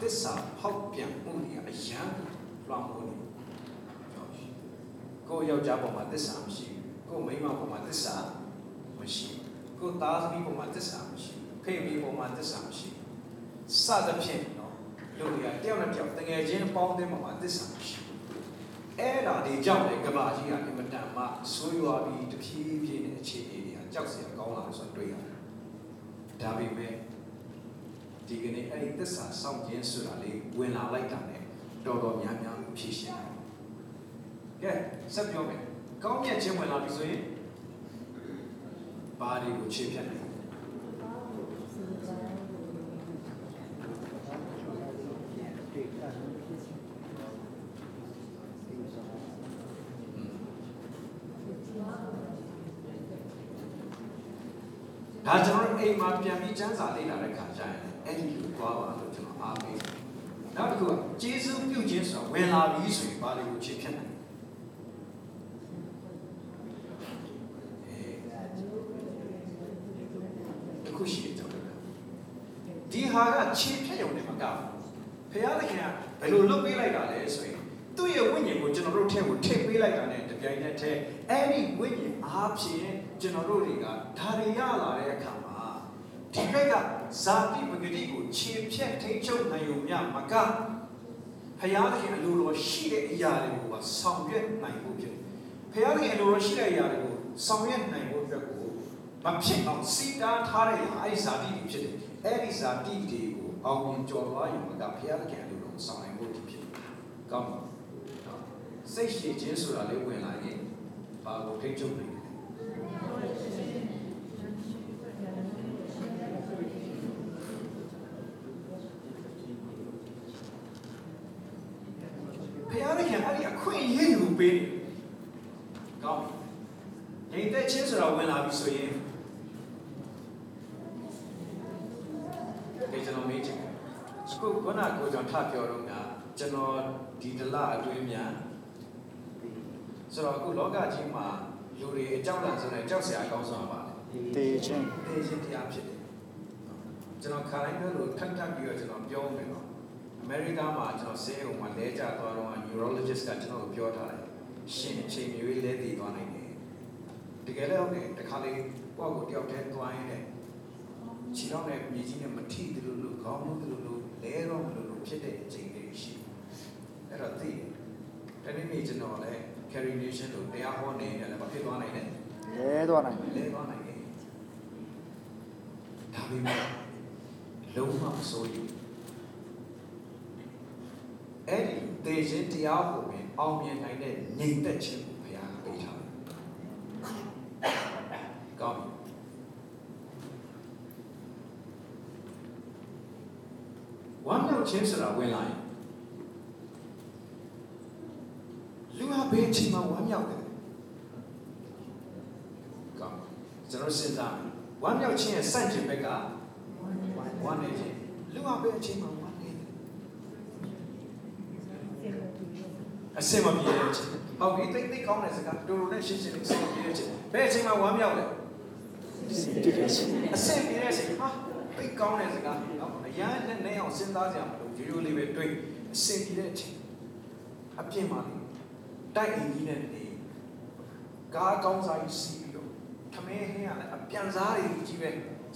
သစ္စာဖောက်ပြန်မှုတွေအရန်လွှမ်းမိုးနေကိုယ့်ယောက်ျားပေါ်မှာသစ္စာမရှိဘူးကိုယ့်မိန်းမပေါ်မှာသစ္စာမရှိဘူးကိုယ့်သားသမီးပေါ်မှာသစ္စာမရှိဘူးဖေမိပေါ်မှာသစ္စာမရှိဘူး စသဖြင့်နော်လူတွေကတယောက်နဲ့တယောက်တကယ်ချင်းပေါင်းတဲ့ပေါ်မှာသစ္စာမရှိဘူးအဲ့ဒါတွေကြောင့်လေကဘာကြီးကအင်မတန်မှဆိုးရွားပြီးတဖြည်းဖြည်းနဲ့အခြေအနေတွေကကြောက်စရာကောင်းလာလို့ဆိုတွေ့ရတယ်ဒါပေမဲ့ဒီကနေ့အဲ့ဒီသစ္စာစောင့်ခြင်းဆိုတာလေးဝင်လာလိုက်တာ ਨੇ တော်တော်များများဖြည့်ရှင်းတယ်ကဲဆက်ပြောမယ်ကောင်းမြတ်ခြင်းဝင်လာပြီဆိုရင်ဘာတွေကိုခြေဖြတ်နို ဒါကျွန်တော်တို့အိမ်မှာပြန်ပြီးစမ်းစာလေ့လာတဲ့ခါကျရင်အဲ့ဒီလိုသွားပါလို့ကျွန်တော်အားပေးတယ်။နောက်တစ်ခုကကျေးဇူးပြုခြင်းဆိုတာဝင်လာပြီဆိုရင်ဘာလို့ချစ်ဖြစ်နိုင်လဲ။တစ်ခုရှိတယ်ကျွန်တော်တို့။ဒီဟာကချစ်ဖြစ်ရုံနဲ့မကဘူး။ဖခင်သခင်ကဘယ်လိုလုပ်ပေးလိုက်တာလဲဆိုရင်သူ့ရဲ့ဝိညာဉ်ကိုကျွန်တော်တို့ထဲကိုထည့်ပေးလိုက်တာနဲ့တပြိုင်နက်တည်းအဲ့ဒီဝိညာဉ်အားဖြင့်ကျွန်တော်တို့တွေကဒါတွေရလာတဲ့အခါမှာဒီဘက်က ဇာတိပဂတိကိုခြေဖြတ်ထိချုပ်နိုင်ုံမြမကဖယားသခင်အလိုတော်ရှိတဲ့အရာတွေကိုပါဆောင်ရွက်နိုင်ဖို့ဖြစ်တယ်။ဖယားသခင်အလိုတော်ရှိတဲ့အရာတွေကိုဆောင်ရွက်နိုင်ဖို့အတွက်ကိုမဖြစ်အောင်စီတားထားတဲ့ဟာအဲဒီဇာတိတွေဖြစ်တယ်။အဲဒီဇာတိတွေကိုအောင်မြင်ကျော်သွားရင်မကဖယားသခင်အလိုတော်ဆောင်နိုင်ဖို့ဖြစ်တယ်။ကောင်းပါစိတ်ရှိခြင်းဆိုတာလေးဝင်လာရင်ဘာကိုထိတ်ချုပ်နိုင်လဲဘုရားသခင်အဲ့ဒီအခွင့်အရေးကို ပေးတယ်ကောင်းပြီငြိမ်သက်ခြင်းဆိုတာဝင်လာပြီဆိုရင်ဒီကျွန်တော်မေးချင်တယ်ခုခုနကကိုကျွန်တော်ထပြောတော့ကကျွန်တော်ဒီတလအတွင်းများဆိုတော့အခုလောကကြီးမှာလူတွေအကြောက်လန့်ဆိုတဲ့ကြောက်စရာအကောင်းဆုံးပါလေတေချင်းသိခြင်းတရားဖြစ်တယ်ကျွန်တော်ခါတိုင်းပြောလို့ထပ်ထပ်ပြီးတော့ကျွန်တော်ပြောမယ်နော် အမေရိကမှာကျွန်တော်ဆေးရုံမှာလဲကျသွားတော့ neurologist ကကျွန်တော်ကိုပြောထားတယ်ရှင်အချိန်မျိုးလဲတည်သွားနိုင်တယ်တကယ်လည်းဟုတ်တယ်တခါလေကိုယ့်ကိုတယောက်တည်းသွားရင်လည်းခြေတော့နဲ့မြေကြီးနဲ့မထိသလိုလိုခေါင်းလို့သလိုလိုလဲတော့မလို့လို့ဖြစ်တဲ့အချိန်လေးရှိတယ်အဲ့တော့သိတယ်တနေ့နေ့ကျွန်တော်လည်း carry nation လို့တရားဟောနေတယ်လည်းမဖြစ်သွားနိုင်နဲ့လဲသွားနိုင်တယ်လဲသွားနိုင်တယ်ဒါပေမဲ့လုံးဝမစိုးရိမ် အဲ့ဒီတေခြင်းတရားကိုပင်အောင်မြင်နိုင်တဲ့ငြိမ်သက်ခြင်းကိုဘုရားပေးထားတယ်။ကောင်းပြီဝမ်းမြောက်ခြင်းဆိုတာဝင်လာရင်လူဟာဘယ်ချိန်မှဝမ်းမြောက်တယ်။ကောင်းကျွန်တော်စဉ်းစားမယ်ဝမ်းမြောက်ခြင်းရဲ့စန့်ကျင်ဘက်ကဝမ်းနေခြင်းလူဟာဘယ်အချိန်မှဝမ်းနေတယ် အစင်မပြေတဲ့ခြင်းဟုတ်ပြီတိတ်တိတ်ကောင်းတဲ့စကားတူတူနဲ့ရှင်းရှင်းလေးအစင်မပြေတဲ့ခြင်းဘယ်အချိန်မှဝမ်းမြောက်လဲတကယ်ချင်းအဆင်ပြေတဲ့အချိန်ဟာသိကောင်းတဲ့စကားနော်အရန်နဲ့နဲ့အောင်စဉ်းစားကြရမလို့ရိုးရိုးလေးပဲတွေးအဆင်ပြေတဲ့အချိန်အပြင်းပါလေတိုက်အင်ကြီးနဲ့နေကားကောင်းစားကြီးစီးပြီးတော့ထမင်းဟင်းရလည်းအပြန်စားတွေကြီးပဲ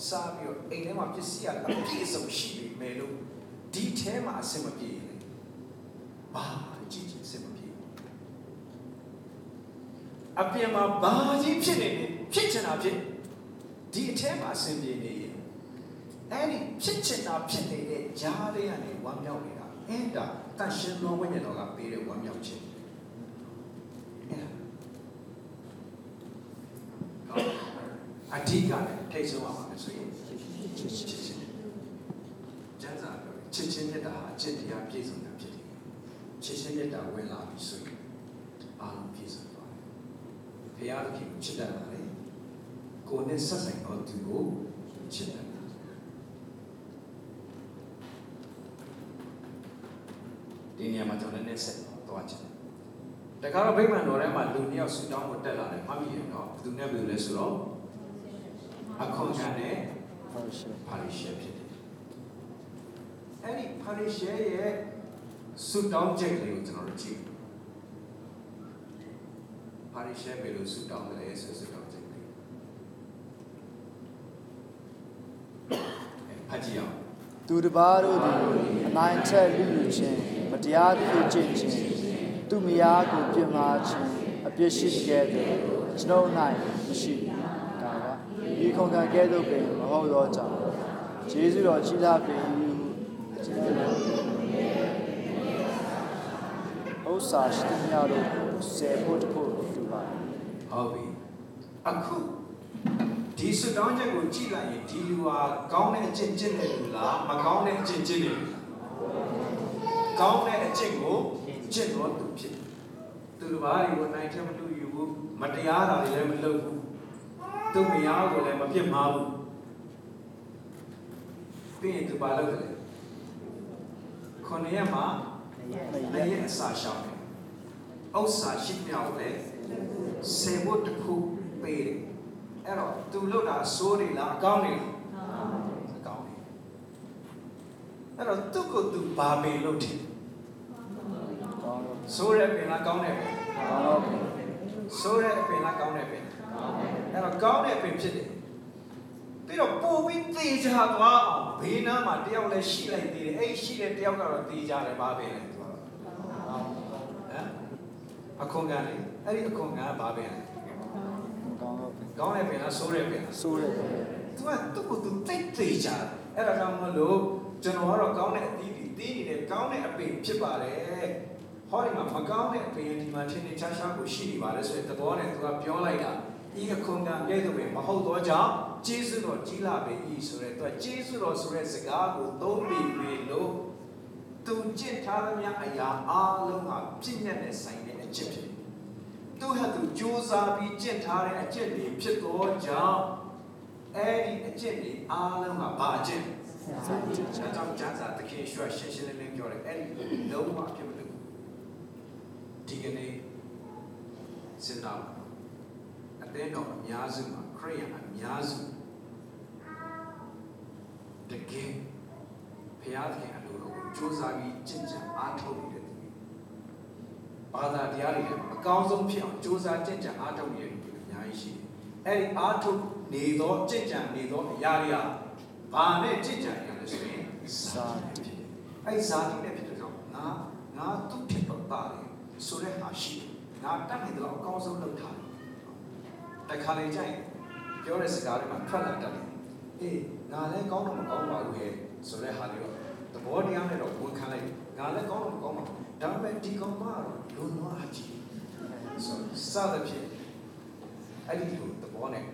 စားပြီးတော့အိမ်ထဲမှာပစ္စည်းရအပြည့်အစုံရှိပြီမယ်လို့ဒီထဲမှာအဆင်မပြေဘူးဘာကြည့်ကြည့်အဆင်မပြေဘူး အပြင်မှာဘာကြီးဖြစ်နေလဲဖြစ်ချင်တာဖြစ်ဒီအထဲမှာအဆင်ပြေနေရင်အဲ့ဒီဖြစ်ချင်တာဖြစ်နေတဲ့ဂျားလေးကနေဝမ်းမြောက်နေတာအဲ့ဒါတန်ရှင်တော်ဝိညာဉ်တော်ကပေးတဲ့ဝမ်းမြောက်ခြင်းအဲ့ဒါအဓိကလည်းထိတ်ဆုံးပါမယ်ဆိုရင်ချစ်ချင်းကျမ်းစာပြောချစ်ချင်းမြတ်တာအချစ်တရားပြည့်စုံတာဖြစ်တယ်ချစ်ချင်းမြတ်တာဝင်လာပြီဆိုရင်အားလုံးပြည့်စုံသွားတယ် ဘုရားသခင်ကိုချစ်တတ်တာလေကိုယ်နဲ့ဆက်ဆိုင်တော့သူကိုချစ်တတ်တာဒီနေရာမှာကျွန်တော်လည်းဆက်သွားချင်တယ်တခါတော့ဗိမာန်တော်ထဲမှာလူနှစ်ယောက်ဆူတောင်းကိုတက်လာတယ်မှတ်မိရင်တော့ဘယ်သူနဲ့ဘယ်သူလဲဆိုတော့အခုံခံတဲ့ဟုတ်ရှေပါရီရှယ်ဖြစ်တယ်အဲ့ဒီပါရီရှယ်ရဲ့ဆူတောင်းချက်ကလေးကိုကျွန်တော်တို့ကြည့် ပါရီရှယ်ဘယ်လိုဆူတောင်းလဲဆိုဆူတောင်းချက်ကလေးဖတ်ကြည့်အောင်သူတစ်ပါးတို့သည်အနိုင်ချက်လူလူချင်းမတရားပြုကျင့်ခြင်းသူမယားကိုပြစ်မှားခြင်းအပြစ်ရှိခဲ့တဲ့ကျွန်ုပ်၌မရှိကာကဒီခုံကကဲ့သို့ပင်မဟုတ်သောကြောင့်ယေရှုတော်ကြီးလာပင်ဟုကျေးဇူးတော်ဥစ္စာရှိသမျှတို့ကိုစေဖို့တဖို့တူပါ ဟုတ်ပြီအခုဒီဆူတောင်းချက်ကိုကြည့်လိုက်ရင်ဒီလူဟာကောင်းတဲ့အကျင့်ကျင့်တဲ့လူလားမကောင်းတဲ့အကျင့်ကျင့်တဲ့လူလားကောင်းတဲ့အကျင့်ကိုကျင့်တော်သူဖြစ်တယ်သူတို့ဘာတွေကိုနိုင်ချက်မလို့ယူဘူးမတရားတာတွေလည်းမလုပ်ဘူးသူမယားကိုလည်းမပြစ်မှားဘူးပြီးရင်သူဘာလုပ်တယ်လဲခொနရက်မှာနေနေရရက်အစာရှောင်တယ်ဥစ္စာရှိမြောက်လေ စေဖို့တစ်ခုပေးတယ်အဲ့တော့သူလုပ်တာအစိုးတွေလားအကောင်းတွေလားအကောင်းတွေအဲ့တော့သူ့ကိုသူဘာပင်လုပ်တယ်ကောင်းတော့စိုးရဲပင်လားကောင်းတဲ့ပင်ကောင်းတော့စိုးရဲပင်လားကောင်းတဲ့ပင်အဲ့တော့ကောင်းတဲ့ပင်ဖြစ်တယ်ပြီးတော့ပို့ပြီးသေချာသွားအောင်ဘေးနားမှာတယောက်လည်းရှိလိုက်သေးတယ်အဲ့ရှိတဲ့တယောက်ကတော့သေချာတယ်ဘာပဲလဲသူကတော့ဟမ်အခွန်ကန်လေ အဲ့ဒီအခွန်ကန်ကဘာပဲလဲကောင်းတော့ကောင်းတဲ့ပင်လားဆိုးတဲ့ပင်လားဆိုးတယ်သူကသူ့ကိုသူတိတ်သေးချာအဲ့ဒါကြောင့်မလို့ကျွန်တော်ကတော့ကောင်းတဲ့အသီးတွေသီးနေတဲ့ကောင်းတဲ့အပင်ဖြစ်ပါတယ်ဟောဒီမှာမကောင်းတဲ့အပင်ဒီမှာထင်းထင်းရှားရှားကိုရှိနေပါတယ်ဆိုတဲ့သဘောနဲ့သူကပြောလိုက်တာဒီအခွန်ကံကဲ့သို့ပဲမဟုတ်တော့ကြောင့်ကျေးဇူးတော်ကြီးလာပေ၏ဆိုတဲ့သူကကျေးဇူးတော်ဆိုတဲ့စကားကိုသုံးပြီးပြီလို့သူကျင့်ထားသမျှအရာအလုံးကပြည့်ညတ်နဲ့ဆိုင်တဲ့အချက်ဖြစ်တယ် သူဟာသူစူးစမ်းပြီးကျင့်ထားတဲ့အချက်တွေဖြစ်တော့ကြောင့်အဲ့ဒီအချက်တွေအားလုံးကဘာအချက်လဲဆိုင်ချင်အဲကြောင့်ကျမ်းစာသခင်ရွှေရှင်းရှင်းလင်းလင်းပြောတယ်အဲ့ဒီလုံးဝဖြစ်မလို့ဒီကနေ့စဉ်းစားပါအတင်းတော်အများစုမှာခရိယန်အများစုတကယ်ဘုရားသခင်အလိုတော်ကိုစူးစမ်းပြီးကြင်ကြံအားထုတ်နေတဲ့သူတွေ ဘာသာတရားတွေလည်းအကောင်းဆုံးဖြစ်အောင်စူးစမ်းကြင်ကြံအားထုတ်နေတဲ့လူတွေအများကြီးရှိတယ်အဲ့ဒီအားထုတ်နေသောကြင်ကြံနေသောအရာတွေကဘာနဲ့ကြင်ကြံရလဲဆိုရင်စာတိအဲ့ဇာတိနဲ့ဖြစ်တဲ့ကြောင့်ငါငါသူ့ဖြစ်တော့ပါတယ်ဆိုတဲ့ဟာရှိတယ်ငါတတ်နေတော့အကောင်းဆုံးလုပ်ထားတယ်တခါလေကျရင်ပြောတဲ့စကားတွေမှာထွက်လာတတ်တယ်အေးငါလည်းကောင်းတော့မကောင်းပါဘူးရဲ့ဆိုတဲ့ဟာတွေတော့သဘောတရားနဲ့တော့ဝန်ခံလိုက်ငါလည်းကောင်းတော့မကောင်းပါဘူး ဒါပေမဲ့ဒီကောင်မကတော့လုံသွားအကြည့်ဆိုစသဖြင့်အဲ့ဒီလိုသဘောနဲ့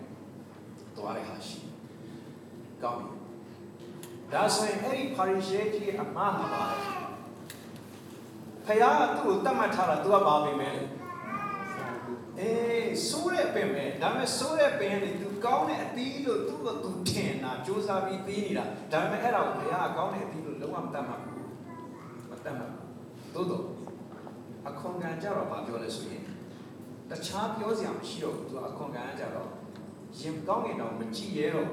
သွားတဲ့ဟာရှိကောင်းပြီဒါဆိုရင်အဲ့ဒီပါရီရှဲကြီးအမှားမှာပါဖယားကသူ့ကိုတတ်မှတ်ထားတာသူကဘာပင်မဲလဲအေးဆိုးတဲ့ပင်မဲဒါပေမဲ့ဆိုးတဲ့ပင်နဲ့သူကောင်းတဲ့အသီးလို့သူ့ကိုသူထင်တာစူးစမ်းပြီးပြီးနေတာဒါပေမဲ့အဲ့ဒါကိုဖယားကကောင်းတဲ့အသီးလို့လုံးဝမတတ်မှတ်ဘူးမတတ်မှတ်ဘူး သို့တော့အခွန်ကန်ကြတော့ဘာပြောလဲဆိုရင်တခြားပြောစရာမရှိတော့ဘူးသူကအခွန်ကန်ကကြတော့ရင်ကောင်းငင်တော့မကြည့်ရဲတော့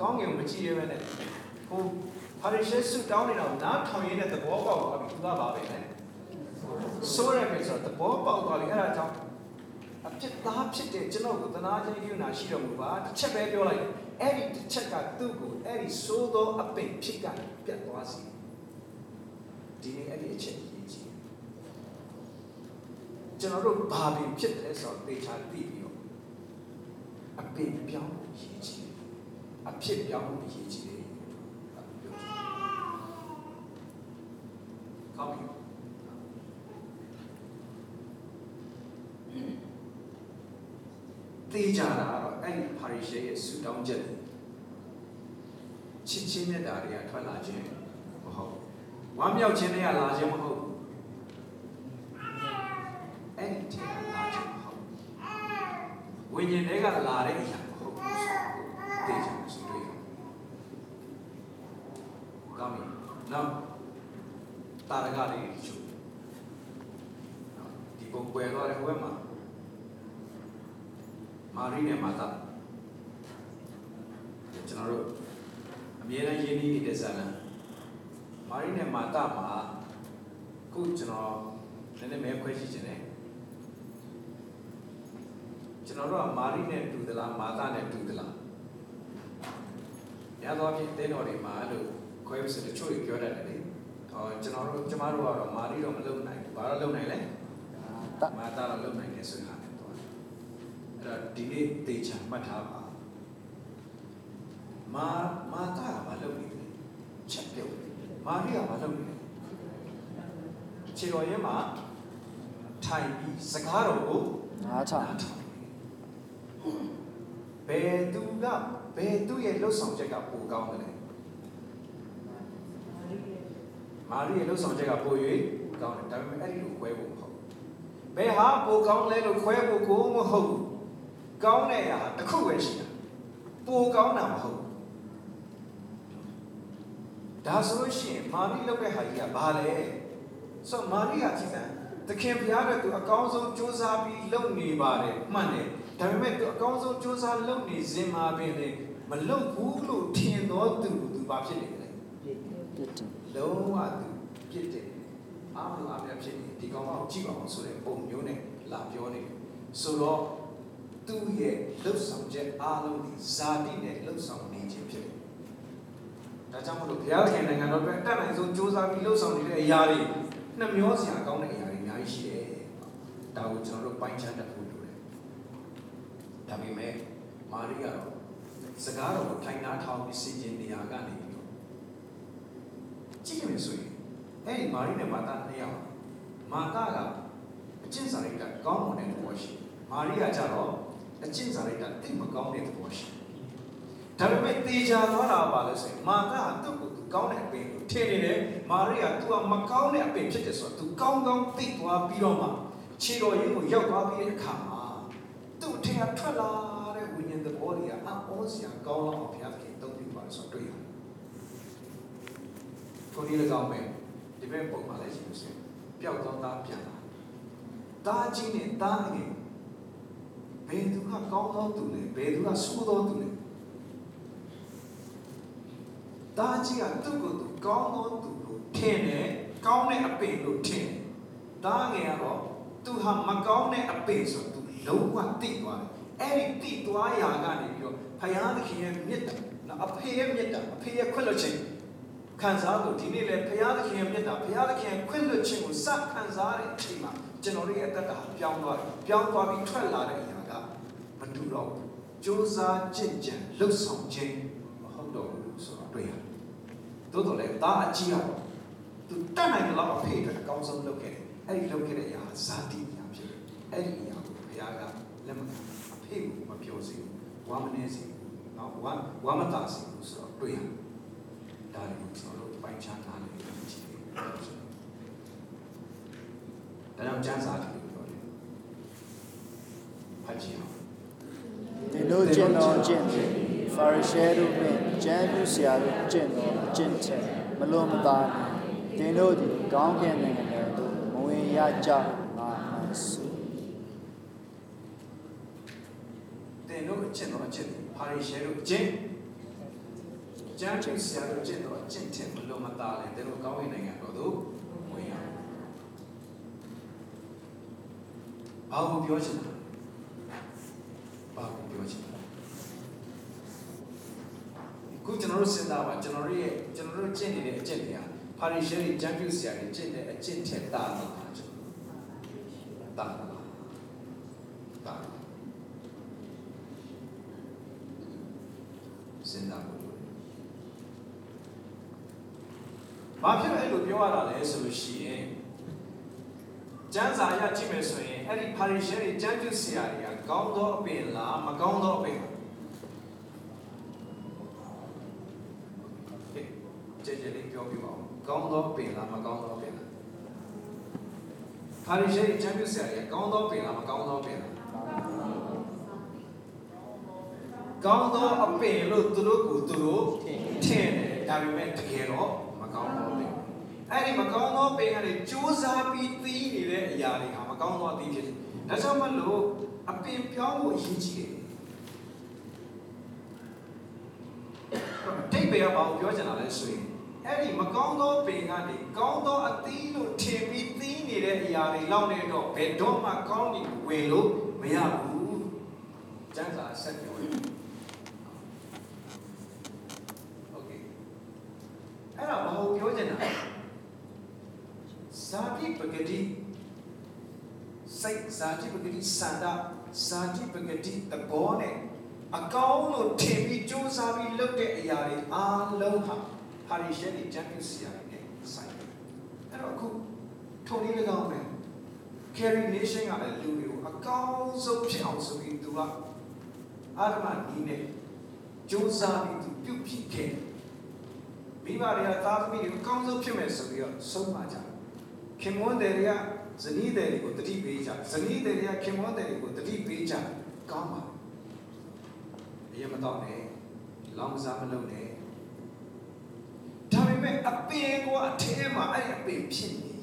ကောင်းငင်မကြည့်ရဲပဲနဲ့ဟိုဟာရရှေဆုတောင်းနေတာကိုနားထောင်ရတဲ့သဘောပေါက်သွားပြီသူကပါပဲလေဆိုရမယ်ဆိုတော့သဘောပေါက်သွားပြီအဲ့ဒါကြောင့်အဖြစ်သားဖြစ်တဲ့ကျွန်တော်ကိုသနာချင်းယူနာရှိတော်မူပါတစ်ချက်ပဲပြောလိုက်အဲ့ဒီတစ်ချက်ကသူ့ကိုအဲ့ဒီသိုးသောအပင်ဖြစ်ကပြတ်သွားစီဒီနေ့အဲ့ဒီအချက် ကြီးကြီးကျွန်တော်တို့ဘာပင်ဖြစ်တယ်ဆိုတော့သေချာသိပြီးတော့အပင်ပြောင်းရည်ကြီးအဖြစ်ပြောင်းရည်ကြီးတယ်ကောင်းပြီတေးကြတာကတော့အဲ့ဒီပါရီရှဲရဲ့ဆူတောင်းချက်ချစ်ချင်းနဲ့တာတွေကထွက်လာခြင်းမဟုတ်ဝမ်းမြောက်ခြင်းတွေကလာခြင်းမဟုတ် အဲ့ဒီထဲကလာခြင်းမဟုတ်ဝိညာဉ်တွေကလာတဲ့အရာမဟုတ်ဘူးဆိုတော့သိချင်တယ်ဆိုတွေ့တယ်ကောင်းပြီနောက်တာရကလေးချုပ်ဒီပုံပွဲတော့တဲ့ဘက်မှာမာရီနဲ့မာတာကျွန်တော်တို့အမြဲတမ်းရင်းနှီးနေတဲ့ဇာတ်လမ်းမာရီနဲ့မာတာမှာခုကျွန်တော်နည်းနည်းမဲခွဲကြည့်ချင်တယ် ကျွန်တော်တို့ကမာရီနဲ့တူသလားမာတာနဲ့တူသလားရသော်ဖြင့်တင်းတော်တွေမှာအဲ့လိုခွဲပြီးဆိုတချို့တွေပြောတတ်တယ်လေဟောကျွန်တော်တို့ကျမတို့ကတော့မာရီတော့မလုပ်နိုင်ဘူးဘာလို့လုပ်နိုင်လဲတမာတာတော့လုပ်နိုင်တယ်ဆိုရင်လည်းတော့အဲ့တော့ဒီနေ့တေချာမှတ်ထားပါမာမာတာကမလုပ်နေဘူးချက်ပြုတ်မာရီကမလုပ်နေဘူးခြေတော်ရဲမှာထိုင်ပြီးစကားတော်ကိုနားချနားထောင် ဘယ်သူကဘယ်သူရဲ့လှုပ်ဆောင်ချက်ကပိုကောင်းတယ်လဲမာရီရဲ့လှုပ်ဆောင်ချက်ကပို၍ကောင်းတယ်ဒါပေမဲ့အဲ့ဒီလိုခွဲဖို့မဟုတ်ဘူးဘယ်ဟာပိုကောင်းလဲလို့ခွဲဖို့ကိုမဟုတ်ဘူးကောင်းတဲ့အရာတစ်ခုပဲရှိတာပိုကောင်းတာမဟုတ်ဘူးဒါဆိုလို့ရှိရင်မာရီလုပ်တဲ့ဟာကြီးကဘာလဲဆိုမာရီကကြည့်စမ်းသခင်ဘုရားကသူအကောင်းဆုံးစူးစမ်းပြီးလုပ်နေပါတယ်မှန်တယ် ဒါပေမဲ့သူအကောင်းဆုံးစူးစမ်းလုပ်နေစဉ်မှာပင်လေမလုပ်ဘူးလို့ထင်တော်သူသူဘာဖြစ်နေလဲပြစ်တင်လုံးဝသူပြစ်တယ်အားမလို့အားမရဖြစ်နေဒီကောင်ကိုကြည့်ပါအောင်ဆိုတဲ့ပုံမျိုးနဲ့လာပြောနေတယ်ဆိုတော့သူ့ရဲ့လှုပ်ဆောင်ချက်အားလုံးဒီဇာတိနဲ့လှုပ်ဆောင်နေခြင်းဖြစ်တယ်ဒါကြောင့်မလို့ဘုရားခင်နိုင်ငံတော်အတွက်အတတ်နိုင်ဆုံးစူးစမ်းပြီးလှုပ်ဆောင်နေတဲ့အရာတွေနှမျောစရာကောင်းတဲ့အရာတွေအများကြီးရှိတယ်ဒါကိုကျွန်တော်တို့ပိုင်းခြားတတ်ဖို့လိုတယ် ဒါပေမဲ့မာရိကတော့စကားတော်ကိုထိုင်နာထောင်ပြီးစီခြင်းနေရာကနေပြီးတော့ကြည့်ရမယ်ဆိုရင်အဲ့ဒီမာရီနဲ့မာတာနှစ်ယောက်မာတာကအကျင့်စာရိတ္တကောင်းမွန်တဲ့သဘောရှိမာရိကကြတော့အကျင့်စာရိတ္တတိတ်မကောင်းတဲ့သဘောရှိဒါပေမဲ့တေချာသွားတာပါလဲဆိုရင်မာတာကသူ့ကိုသူကောင်းတဲ့အပင်ကိုထင်နေတယ်မာရိကသူကမကောင်းတဲ့အပင်ဖြစ်တယ်ဆိုတော့သူကောင်းကောင်းသိသွားပြီးတော့မှခြေတော်ရင်းကိုရောက်သွားပြီးတဲ့အခါမှာ သူ့အထင်ကထွက်လာတဲ့ဝိညာဉ်သဘောတွေကအံ့ဩစရာကောင်းတော့ဘုရားသခင်တုံ့ပြန်ပါဆိုတော့တွေ့ရတယ်ကိုဒီလည်းကောင်းပဲဒီဘက်ပုံမှာလည်းရှိလို့ဆိုပျောက်တော့သားပြန်လာတားကြီးနဲ့တားငယ်ဘယ်သူကကောင်းတော့သူလဲဘယ်သူကဆိုးတော့သူလဲတားကြီးကသူ့ကိုယ်သူကောင်းတော့သူလို့ထင်တယ်ကောင်းတဲ့အပင်လို့ထင်တယ်တားငယ်ကတော့သူဟာမကောင်းတဲ့အပင်ဆိုသူ လုံးဝသိသွားတယ်အဲ့ဒီသိသွားရာကနေပြီးတော့ဖယားသခင်ရဲ့မြတ်တာနော်အဖေရဲ့မြတ်တာအဖေရဲ့ခွင့်လွှတ်ခြင်းခံစားလို့ဒီနေ့လေဘုရားသခင်ရဲ့မြတ်တာဘုရားသခင်ခွင့်လွှတ်ခြင်းကိုစခံစားတဲ့အချိန်မှာကျွန်တော်တို့ရဲ့အသက်တာပြောင်းသွားတယ်ပြောင်းသွားပြီးထွက်လာတဲ့အရာကမတူတော့ဘူးစ조사ကြင်ကြံလှုပ်ဆောင်ခြင်းမဟုတ်တော့ဘူးဆိုတော့တွေ့ရတယ်သို့တော်လည်းဒါအကြီးအောင်သူတတ်နိုင်တယ်လို့အဖေအတွက်အကောင်းဆုံးလုပ်ခဲ့တယ်အဲ့ဒီလုပ်ခဲ့တဲ့အရာဇာတိအရာဖြစ်တယ်အဲ့ဒီအ ရာကိုဘုရားကလက်မခံအဖေကိုမပြောစေဘူးဝါမနေစေဘူးနော်ဝါဝါမတာစေဘူးဆိုတော့တွေ့ရတယ်ဒါတွေကိုကျွန်တော်တို့ပိုင်းခြားထားနေတယ်ကြည့်တယ်။ဒါကြောင့်ကျမ်းစာတွေပြောတယ်။ဖတ်ကြည့်အောင်သင်တို့ကျင့်တော်ကျင့်တယ်ဖာရိရှဲတို့နှင့်ကျမ်းပြုဆရာတို့ကျင့်တော်ကျင့်ချက်မလွန်မသာသင်တို့သည်ကောင်းကင်နိုင်ငံတော်သို့မဝင်ရကြငါအဆု ။သ င်တို့အကျင့်တော်အကျင့်တွေဖာရိရှဲတို့အကျင့်ကျမ်းပြုဆရာတို့အကျင့်တော်အကျင့်ထင်မလို့မသားလဲသင်တို့ကောင်းကင်နိုင်ငံတော်သို့ဝင်ရအောင်။ဘာကိုပြောချင်လဲ။ဘာကိုပြောချင်လဲ။ခုကျွန်တော်တို့စဉ်းစားပါကျွန်တော်တို့ရဲ့ကျွန်တော်တို့ကျင့်နေတဲ့အကျင့်တွေကဖာရိရှဲတွေကျမ်းပြုဆရာတွေကျင့်တဲ့အကျင့်ထက်တာလားကျွန်တော်တာတာတာစဉ်းစားဖို့လိုတယ်။ဘာဖြစ်လို့အဲ့လို ပြောရတာလဲဆိုလို့ရှိရင်ကျမ်းစာအရကြည့်မယ်ဆိုရင်အဲ့ဒီပါရီရှဲတွေကျမ်းပြုဆရာတွေကကောင်းသောအပင်လားမကောင်းသောအပင်လား။ကြည်ကြည်လေးပြောပြပါဦး။ကောင်းသောအပင်လားမကောင်းသောအပင်လား။ဖာရိရှဲကျမ်းပြုဆရာကြီးကောင်းသောပင်လားမကောင်းသောပင်လားကောင်းသောအပင်လို့သူတို့ကိုသူတို့ထင်တယ်ဒါပေမဲ့တကယ်တော့မကောင်းသောပင်အဲ့ ဒီမကောင်းသောပင်ကနေစူးစမ်းပြီးသီးနေတဲ့အရာတွေဟာမကောင်းသောအသီးဖြစ်တယ်ဒါကြောင့်မလို့အပင်ပြောင်းဖို့အရေးကြီးတယ်တိတ်ပေကဘာကိုပြောချင်တာလဲဆိုရင်အဲ့ဒီမကောင်းသောပင်ကနေကောင်းသောအသီးလို့ထင်ပြီးသီးနေတဲ့အရာတွေလောက်နေတော့ဘယ်တော့မှကောင်းပြီးဝင်လို့မရဘူးကျမ်းစာဆက်ပြောတယ် โอเคအဲ့ဒါဘာကိုပြောချင်တာလဲ ဇာတိပဂတိစိတ်ဇာတိပဂတိစန္ဒဇာတိပဂတိသဘောနဲ့အကောင်းလို့ထင်ပြီးစူးစမ်းပြီးလုပ်တဲ့အရာတွေအားလုံးဟာဟာရီရှဲဒီချန်ပီယံစီယာနဲ့ဆိုင်တယ်အဲ့တော့အခုထုံလေး၎င်းပဲ carry nation ကလည်းလူတွေကိုအကောင်းဆုံးဖြစ်အောင်ဆိုပြီးသူကအာရမနီးနဲ့စူးစမ်းပြီးသူပြုတ်ပြင်ခဲ့တယ်မိဘတွေကသားသမီးတွေအကောင်းဆုံးဖြစ်မယ်ဆိုပြီးတော့ဆုံးမကြတယ် ခင်မွန်းတယ်တွေကဇနီးတယ်တွေကိုတတိပေးကြဇနီးတယ်တွေကခင်မွန်းတယ်တွေကိုတတိပေးကြကောင်းပါအရင်မတော့နဲ့လောင်စားမလုပ်နဲ့ဒါပေမဲ့အပင်ကအထဲမှာအဲ့ဒီအပင်ဖြစ်နေရင်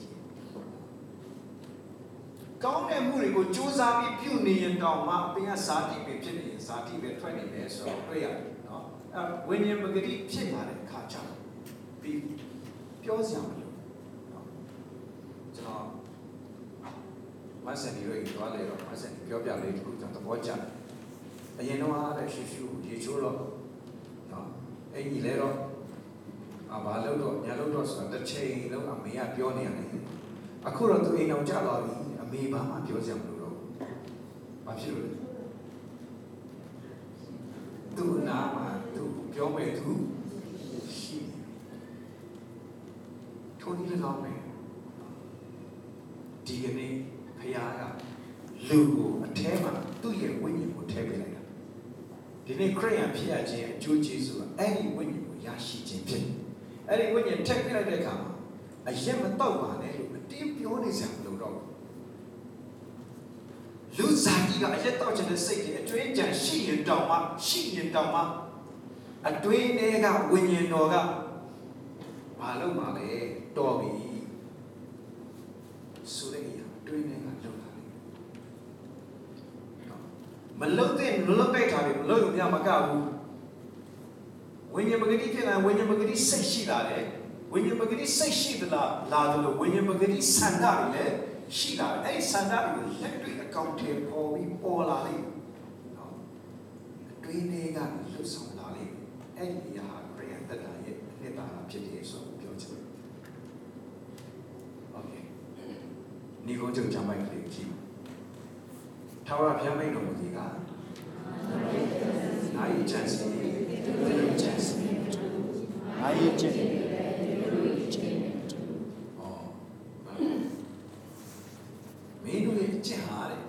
ကောင်းတဲ့မှုတွေကိုစူးစမ်းပြီးပြုနေရင်တောင်မှအပင်ကဇာတိပဲဖြစ်နေရင်ဇာတိပဲထွက်နေတယ်ဆိုတော့တွေ့ရတယ်နော်အဲ့ဝိညာဉ်ပဂတိဖြစ်လာတဲ့အခါကျတော့ပြီးပြောစရာမလိုနော်ကျွန်တော် မဆန်ဒီရိုသွားလေတော့မဆန်ဒီပြောပြလေးတစ်ခုကျွန်တော်သဘောကျတယ်အရင်တော့အားလည်းရှူရှူရေချိုးတော့နော်အဲ့ဒီလေတော့အဘာလို့တော့ညာလို့တော့ဆိုတော့တစ်ချိန်လုံးအမေကပြောနေရတယ်အခုတော့သူအိမ်အောင်ကြတော့ပြီအမေဘာမှပြောစရာမလိုတော့ဘူးဘာဖြစ်လို့လဲသူ့နာမှာသူပြောမဲ့သူရှိတယ်ထိုနည်း၎င်းပဲဒီကနေ့ဖခင်က လူကိုအထဲမှာသူ့ရဲ့ဝိညာဉ်ကိုထည့်ပေးလိုက်တာဒီနေ့ခရိယန်ဖြစ်ရခြင်းအကျိုးကျေးဇူးကအဲ့ဒီဝိညာဉ်ကိုရရှိခြင်းဖြစ်တယ်အဲ့ဒီဝိညာဉ်ထည့်ပေးလိုက်တဲ့အခါမှာအရက်မတော့ပါနဲ့လို့အတင်းပြောနေစရာမလိုတော့ဘူးလူစားကြီးကအရက်တော့ခြင်းတဲ့စိတ်ကြီးအကျွေးကြံရှိရင်တောင်မှရှိရင်တောင်မှအတွင်းထဲကဝိညာဉ်တော်ကမလုပ်ပါလေတော်ပြီဆိုတဲ့အရာအတွင်းထဲကလုံလာတယ် မလုံတဲ့မလုံတဲ့ထားတယ်မလုံရမကဘူးဝိညာဉ်ပဂတိဖြစ်လာဝိညာဉ်ပဂတိစိတ်ရှိလာတယ်ဝိညာဉ်ပဂတိစိတ်ရှိသလားလာတယ်လို့ဝိညာဉ်ပဂတိဆန္ဒတွေလည်းရှိလာတယ်အဲ့ဒီဆန္ဒတွေကိုလက်တွေ့အကောင့်ထဲပေါ်ပြီးပေါ်လာလိမ့်မယ်နော်အတွင်းထဲကလှုပ်ဆောင်လာလိမ့်မယ်အဲ့ဒီအရာခရိယန်တက်တာရဲ့အနှစ်သာရဖြစ်တယ်ဆိုတော့ပြောချင်တယ်โอเคညီကုန်းချုပ်ဂျမ်းမိုက်ကလေးကြည့်ပါ ထာဝရဘုရားမိတ်တော်မူသည်ကနိုင်ချန်စီတဲ့ချန်စီနိုင်ရင်ချင်းမင်းတို့ရဲ့အကျင့်ဟာတဲ့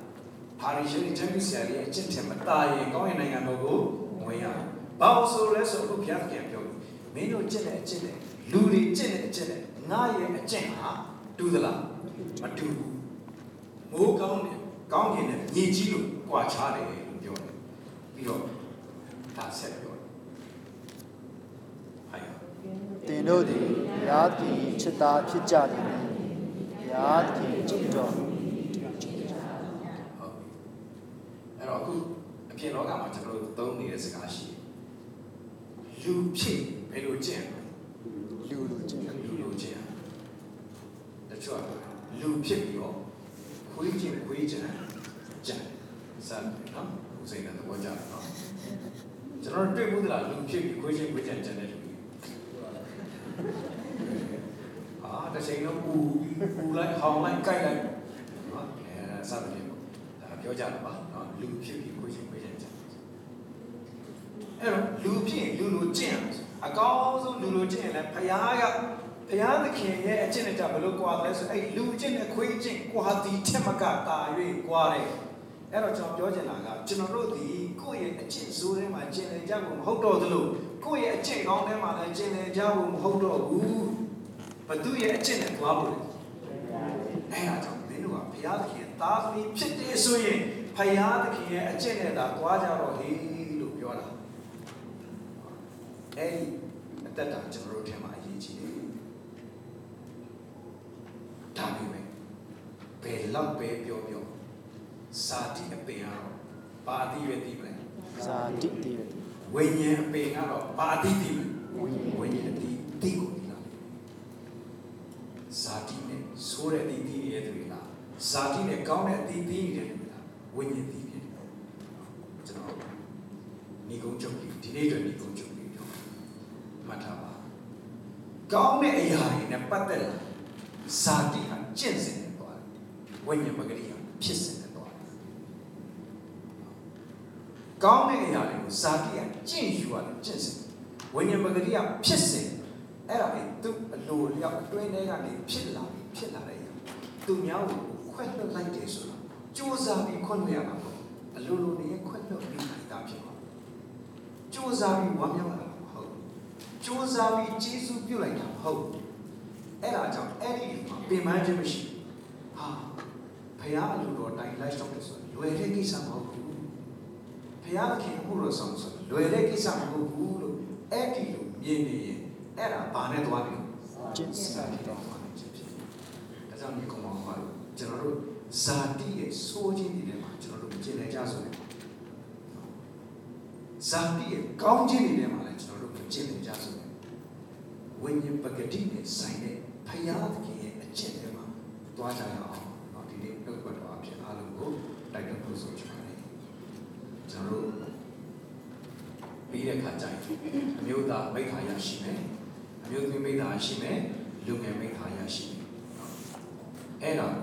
ဟာရီရှင်ချမ်းမြေဆရာရဲ့အကျင့်ထက်မတာရင်ကောင်းရဲ့နိုင်ငံတော်ကိုဝင်ရအောင်။ဘာလို့ဆိုလဲဆိုတော့ဘုရားသခင်ပြောတယ်။မင်းတို့ကျင့်တဲ့အကျင့်နဲ့လူတွေကျင့်တဲ့အကျင့်နဲ့ငါရဲ့အကျင့်ဟာတူသလားမတူဘူး။မိုးကောင်းတယ် ကောင်းကင်နဲ့မြေကြီးလို့ကြွာချတယ်လို့ပြောတယ်။ပြီးတော့ဒါဆက်ပြောတယ်။ဟာယောတင်တို့သည်ဘုရားသခင်ချစ်သားဖြစ်ကြသည်ဘုရားသခင်ကြည်တော်မူဟုတ်ပြီအဲ့တော့အခုအပြင်လောကမှာကျွန်တော်တို့သုံးနေတဲ့စကားရှိတယ်လူဖြစ်ဘယ်လိုကျင့်လဲလူလူချင်းလူလိုကျင့်တချို့ကလူဖြစ်ပြီးတော့ ခွေးကျင့်ခွေးကျင့်ကြံစမ်းနော်ဦးစိန်ကသဘောကျတယ်နော်ကျွန်တော်တွေ့မှုသလားလူဖြစ်ပြီးခွေးကျင့်ခွေးကျင့်ကြံတဲ့လူကြီးအာတစ်ချိန်လုံးပူပူလိုက်ဟောင်းလိုက်ကြိုက်လိုက်နော်အဲစသဖြင့်ပေါ့ဒါပြောကြတာပါနော်လူဖြစ်ပြီးခွေးကျင့်ခွေးကျင့်ကြံအဲ့တော့လူဖြစ်ရင်လူလိုကျင့်အကောင်းဆုံးလူလိုကျင့်ရင်လည်းဖခင်က ဘုရားသခင်ရဲ့အကျင့်နဲ့ကြဘယ်လိုကွာလဲဆိုအဲ့လူအကျင့်နဲ့ခွေးအကျင့်ကွာသည်ထက်မကတာ၍ကွာတယ်အဲ့တော့ကျွန်တော်ပြောချင်တာကကျွန်တော်တို့ဒီကိုယ့်ရဲ့အကျင့်ဆိုးထဲမှာကျင့်နေကြဖို့မဟုတ်တော့သလိုကိုယ့်ရဲ့အကျင့်ကောင်းထဲမှာလည်းကျင့်နေကြဖို့မဟုတ်တော့ဘူးဘသူရဲ့အကျင့်နဲ့ကွာဖို့လဲအဲ့ဒါကြောင့်မင်းတို့ကဘုရားသခင်သားသမီးဖြစ်တယ်ဆိုရင်ဘုရားသခင်ရဲ့အကျင့်နဲ့သာကွာကြတော့ဟေးလို့ပြောတာအဲ့ဒီအသက်တာကျွန်တော်တို့ထဲမှာအရေးကြီးတယ် ဒါပေမဲ့ဘယ်လောက်ပဲပြောပြောစာတိအပင်ကတော့ဘာအတိရွယ်သိမလဲဇာတိတိရဝိညာဉ်အပင်ကတော့ဘာအတိသိမလဲဝိညာဉ်ဝိညာဉ်အတိသိကိုသိလာဇာတိနဲ့ဆိုးတဲ့အတိသိနေတဲ့သူတွေလားဇာတိနဲ့ကောင်းတဲ့အတိသိနေတဲ့သူတွေလားဝိညာဉ်သိဖြစ်တယ်ကျွန်တော်ညီကုန်းချုပ်ကြီးဒီနေ့အတွက်ညီကုန်းချုပ်ကြီးပြောမှတ်ထားပါကောင်းတဲ့အရာတွေနဲ့ပတ်သက်လာ ဇာတိဟာကျင့်စဉ်နဲ့သွားတယ်ဝိညာဉ်မဂ္ဂရိဟာဖြစ်စဉ်နဲ့သွားတယ်ကောင်းတဲ့အရာတွေကိုဇာတိကကျင့်ယူရတယ်ကျင့်စဉ်ဝိညာဉ်မဂ္ဂရိကဖြစ်စဉ်အဲ့ဒါလေသူအလိုလျောက်အတွင်းထဲကနေဖြစ်လာပြီးဖြစ်လာတဲ့အရာသူများကိုခွဲလွှတ်လိုက်တယ်ဆိုတော့စူးစမ်းပြီးခွဲလွှတ်ရမှာပေါ့အလိုလိုနေခွဲလွှတ်ပြီးလိုက်တာဖြစ်ပါစူးစမ်းပြီးဝမ်းမြောက်လာတာမဟုတ်ဘူးစူးစမ်းပြီးကျေးဇူးပြုလိုက်တာမဟုတ်ဘူး အဲ့ဒါကြောင့်အဲ့ဒီမှာပင်ပန်းခြင်းမရှိဘူးဟာဖခင်အလိုတော်တိုင်လိုက်တော့တယ်ဆိုတော့လွယ်တဲ့ကိစ္စမဟုတ်ဘူးဘုရားခင်မှုလို့ဆောင်ဆိုလွယ်တဲ့ကိစ္စမဟုတ်ဘူးလို့အဲ့ဒီလိုမြင်နေရင်အဲ့ဒါဘာနဲ့သွားတယ်ကျင့်စဉ်ဇာတိတော်မှာဖြစ်ဖြစ်ဒါကြောင့်ဒီကောင်မှာလို့ကျွန်တော်တို့ဇာတိရဲ့စိုးခြင်းတွေထဲမှာကျွန်တော်တို့ကျင့်နေကြဆိုတယ်ဇာတိရဲ့ကောင်းခြင်းတွေထဲမှာလည်းကျွန်တော်တို့ကျင့်နေကြဆိုတယ်ဝိညာဉ်ပဂတိနဲ့ဆိုင်တဲ့ ဖယားသခင်ရဲ့အကျင့်တွေမှာသွားကြရအောင်။ဟောဒီနေ့နှုတ်ခွက်တော်အဖြစ်အားလုံးကိုတိုက်တွန်းဖို့ဆိုချင်ပါတယ်။ကျွန်တော်တို့ပြီးတဲ့ခါကြိုက်အမျိုးသားမိသားရရှိမယ်။အမျိုးသမီးမိသားရှိမယ်။လူငယ်မိသားရရှိမယ်။အဲ့ဒါ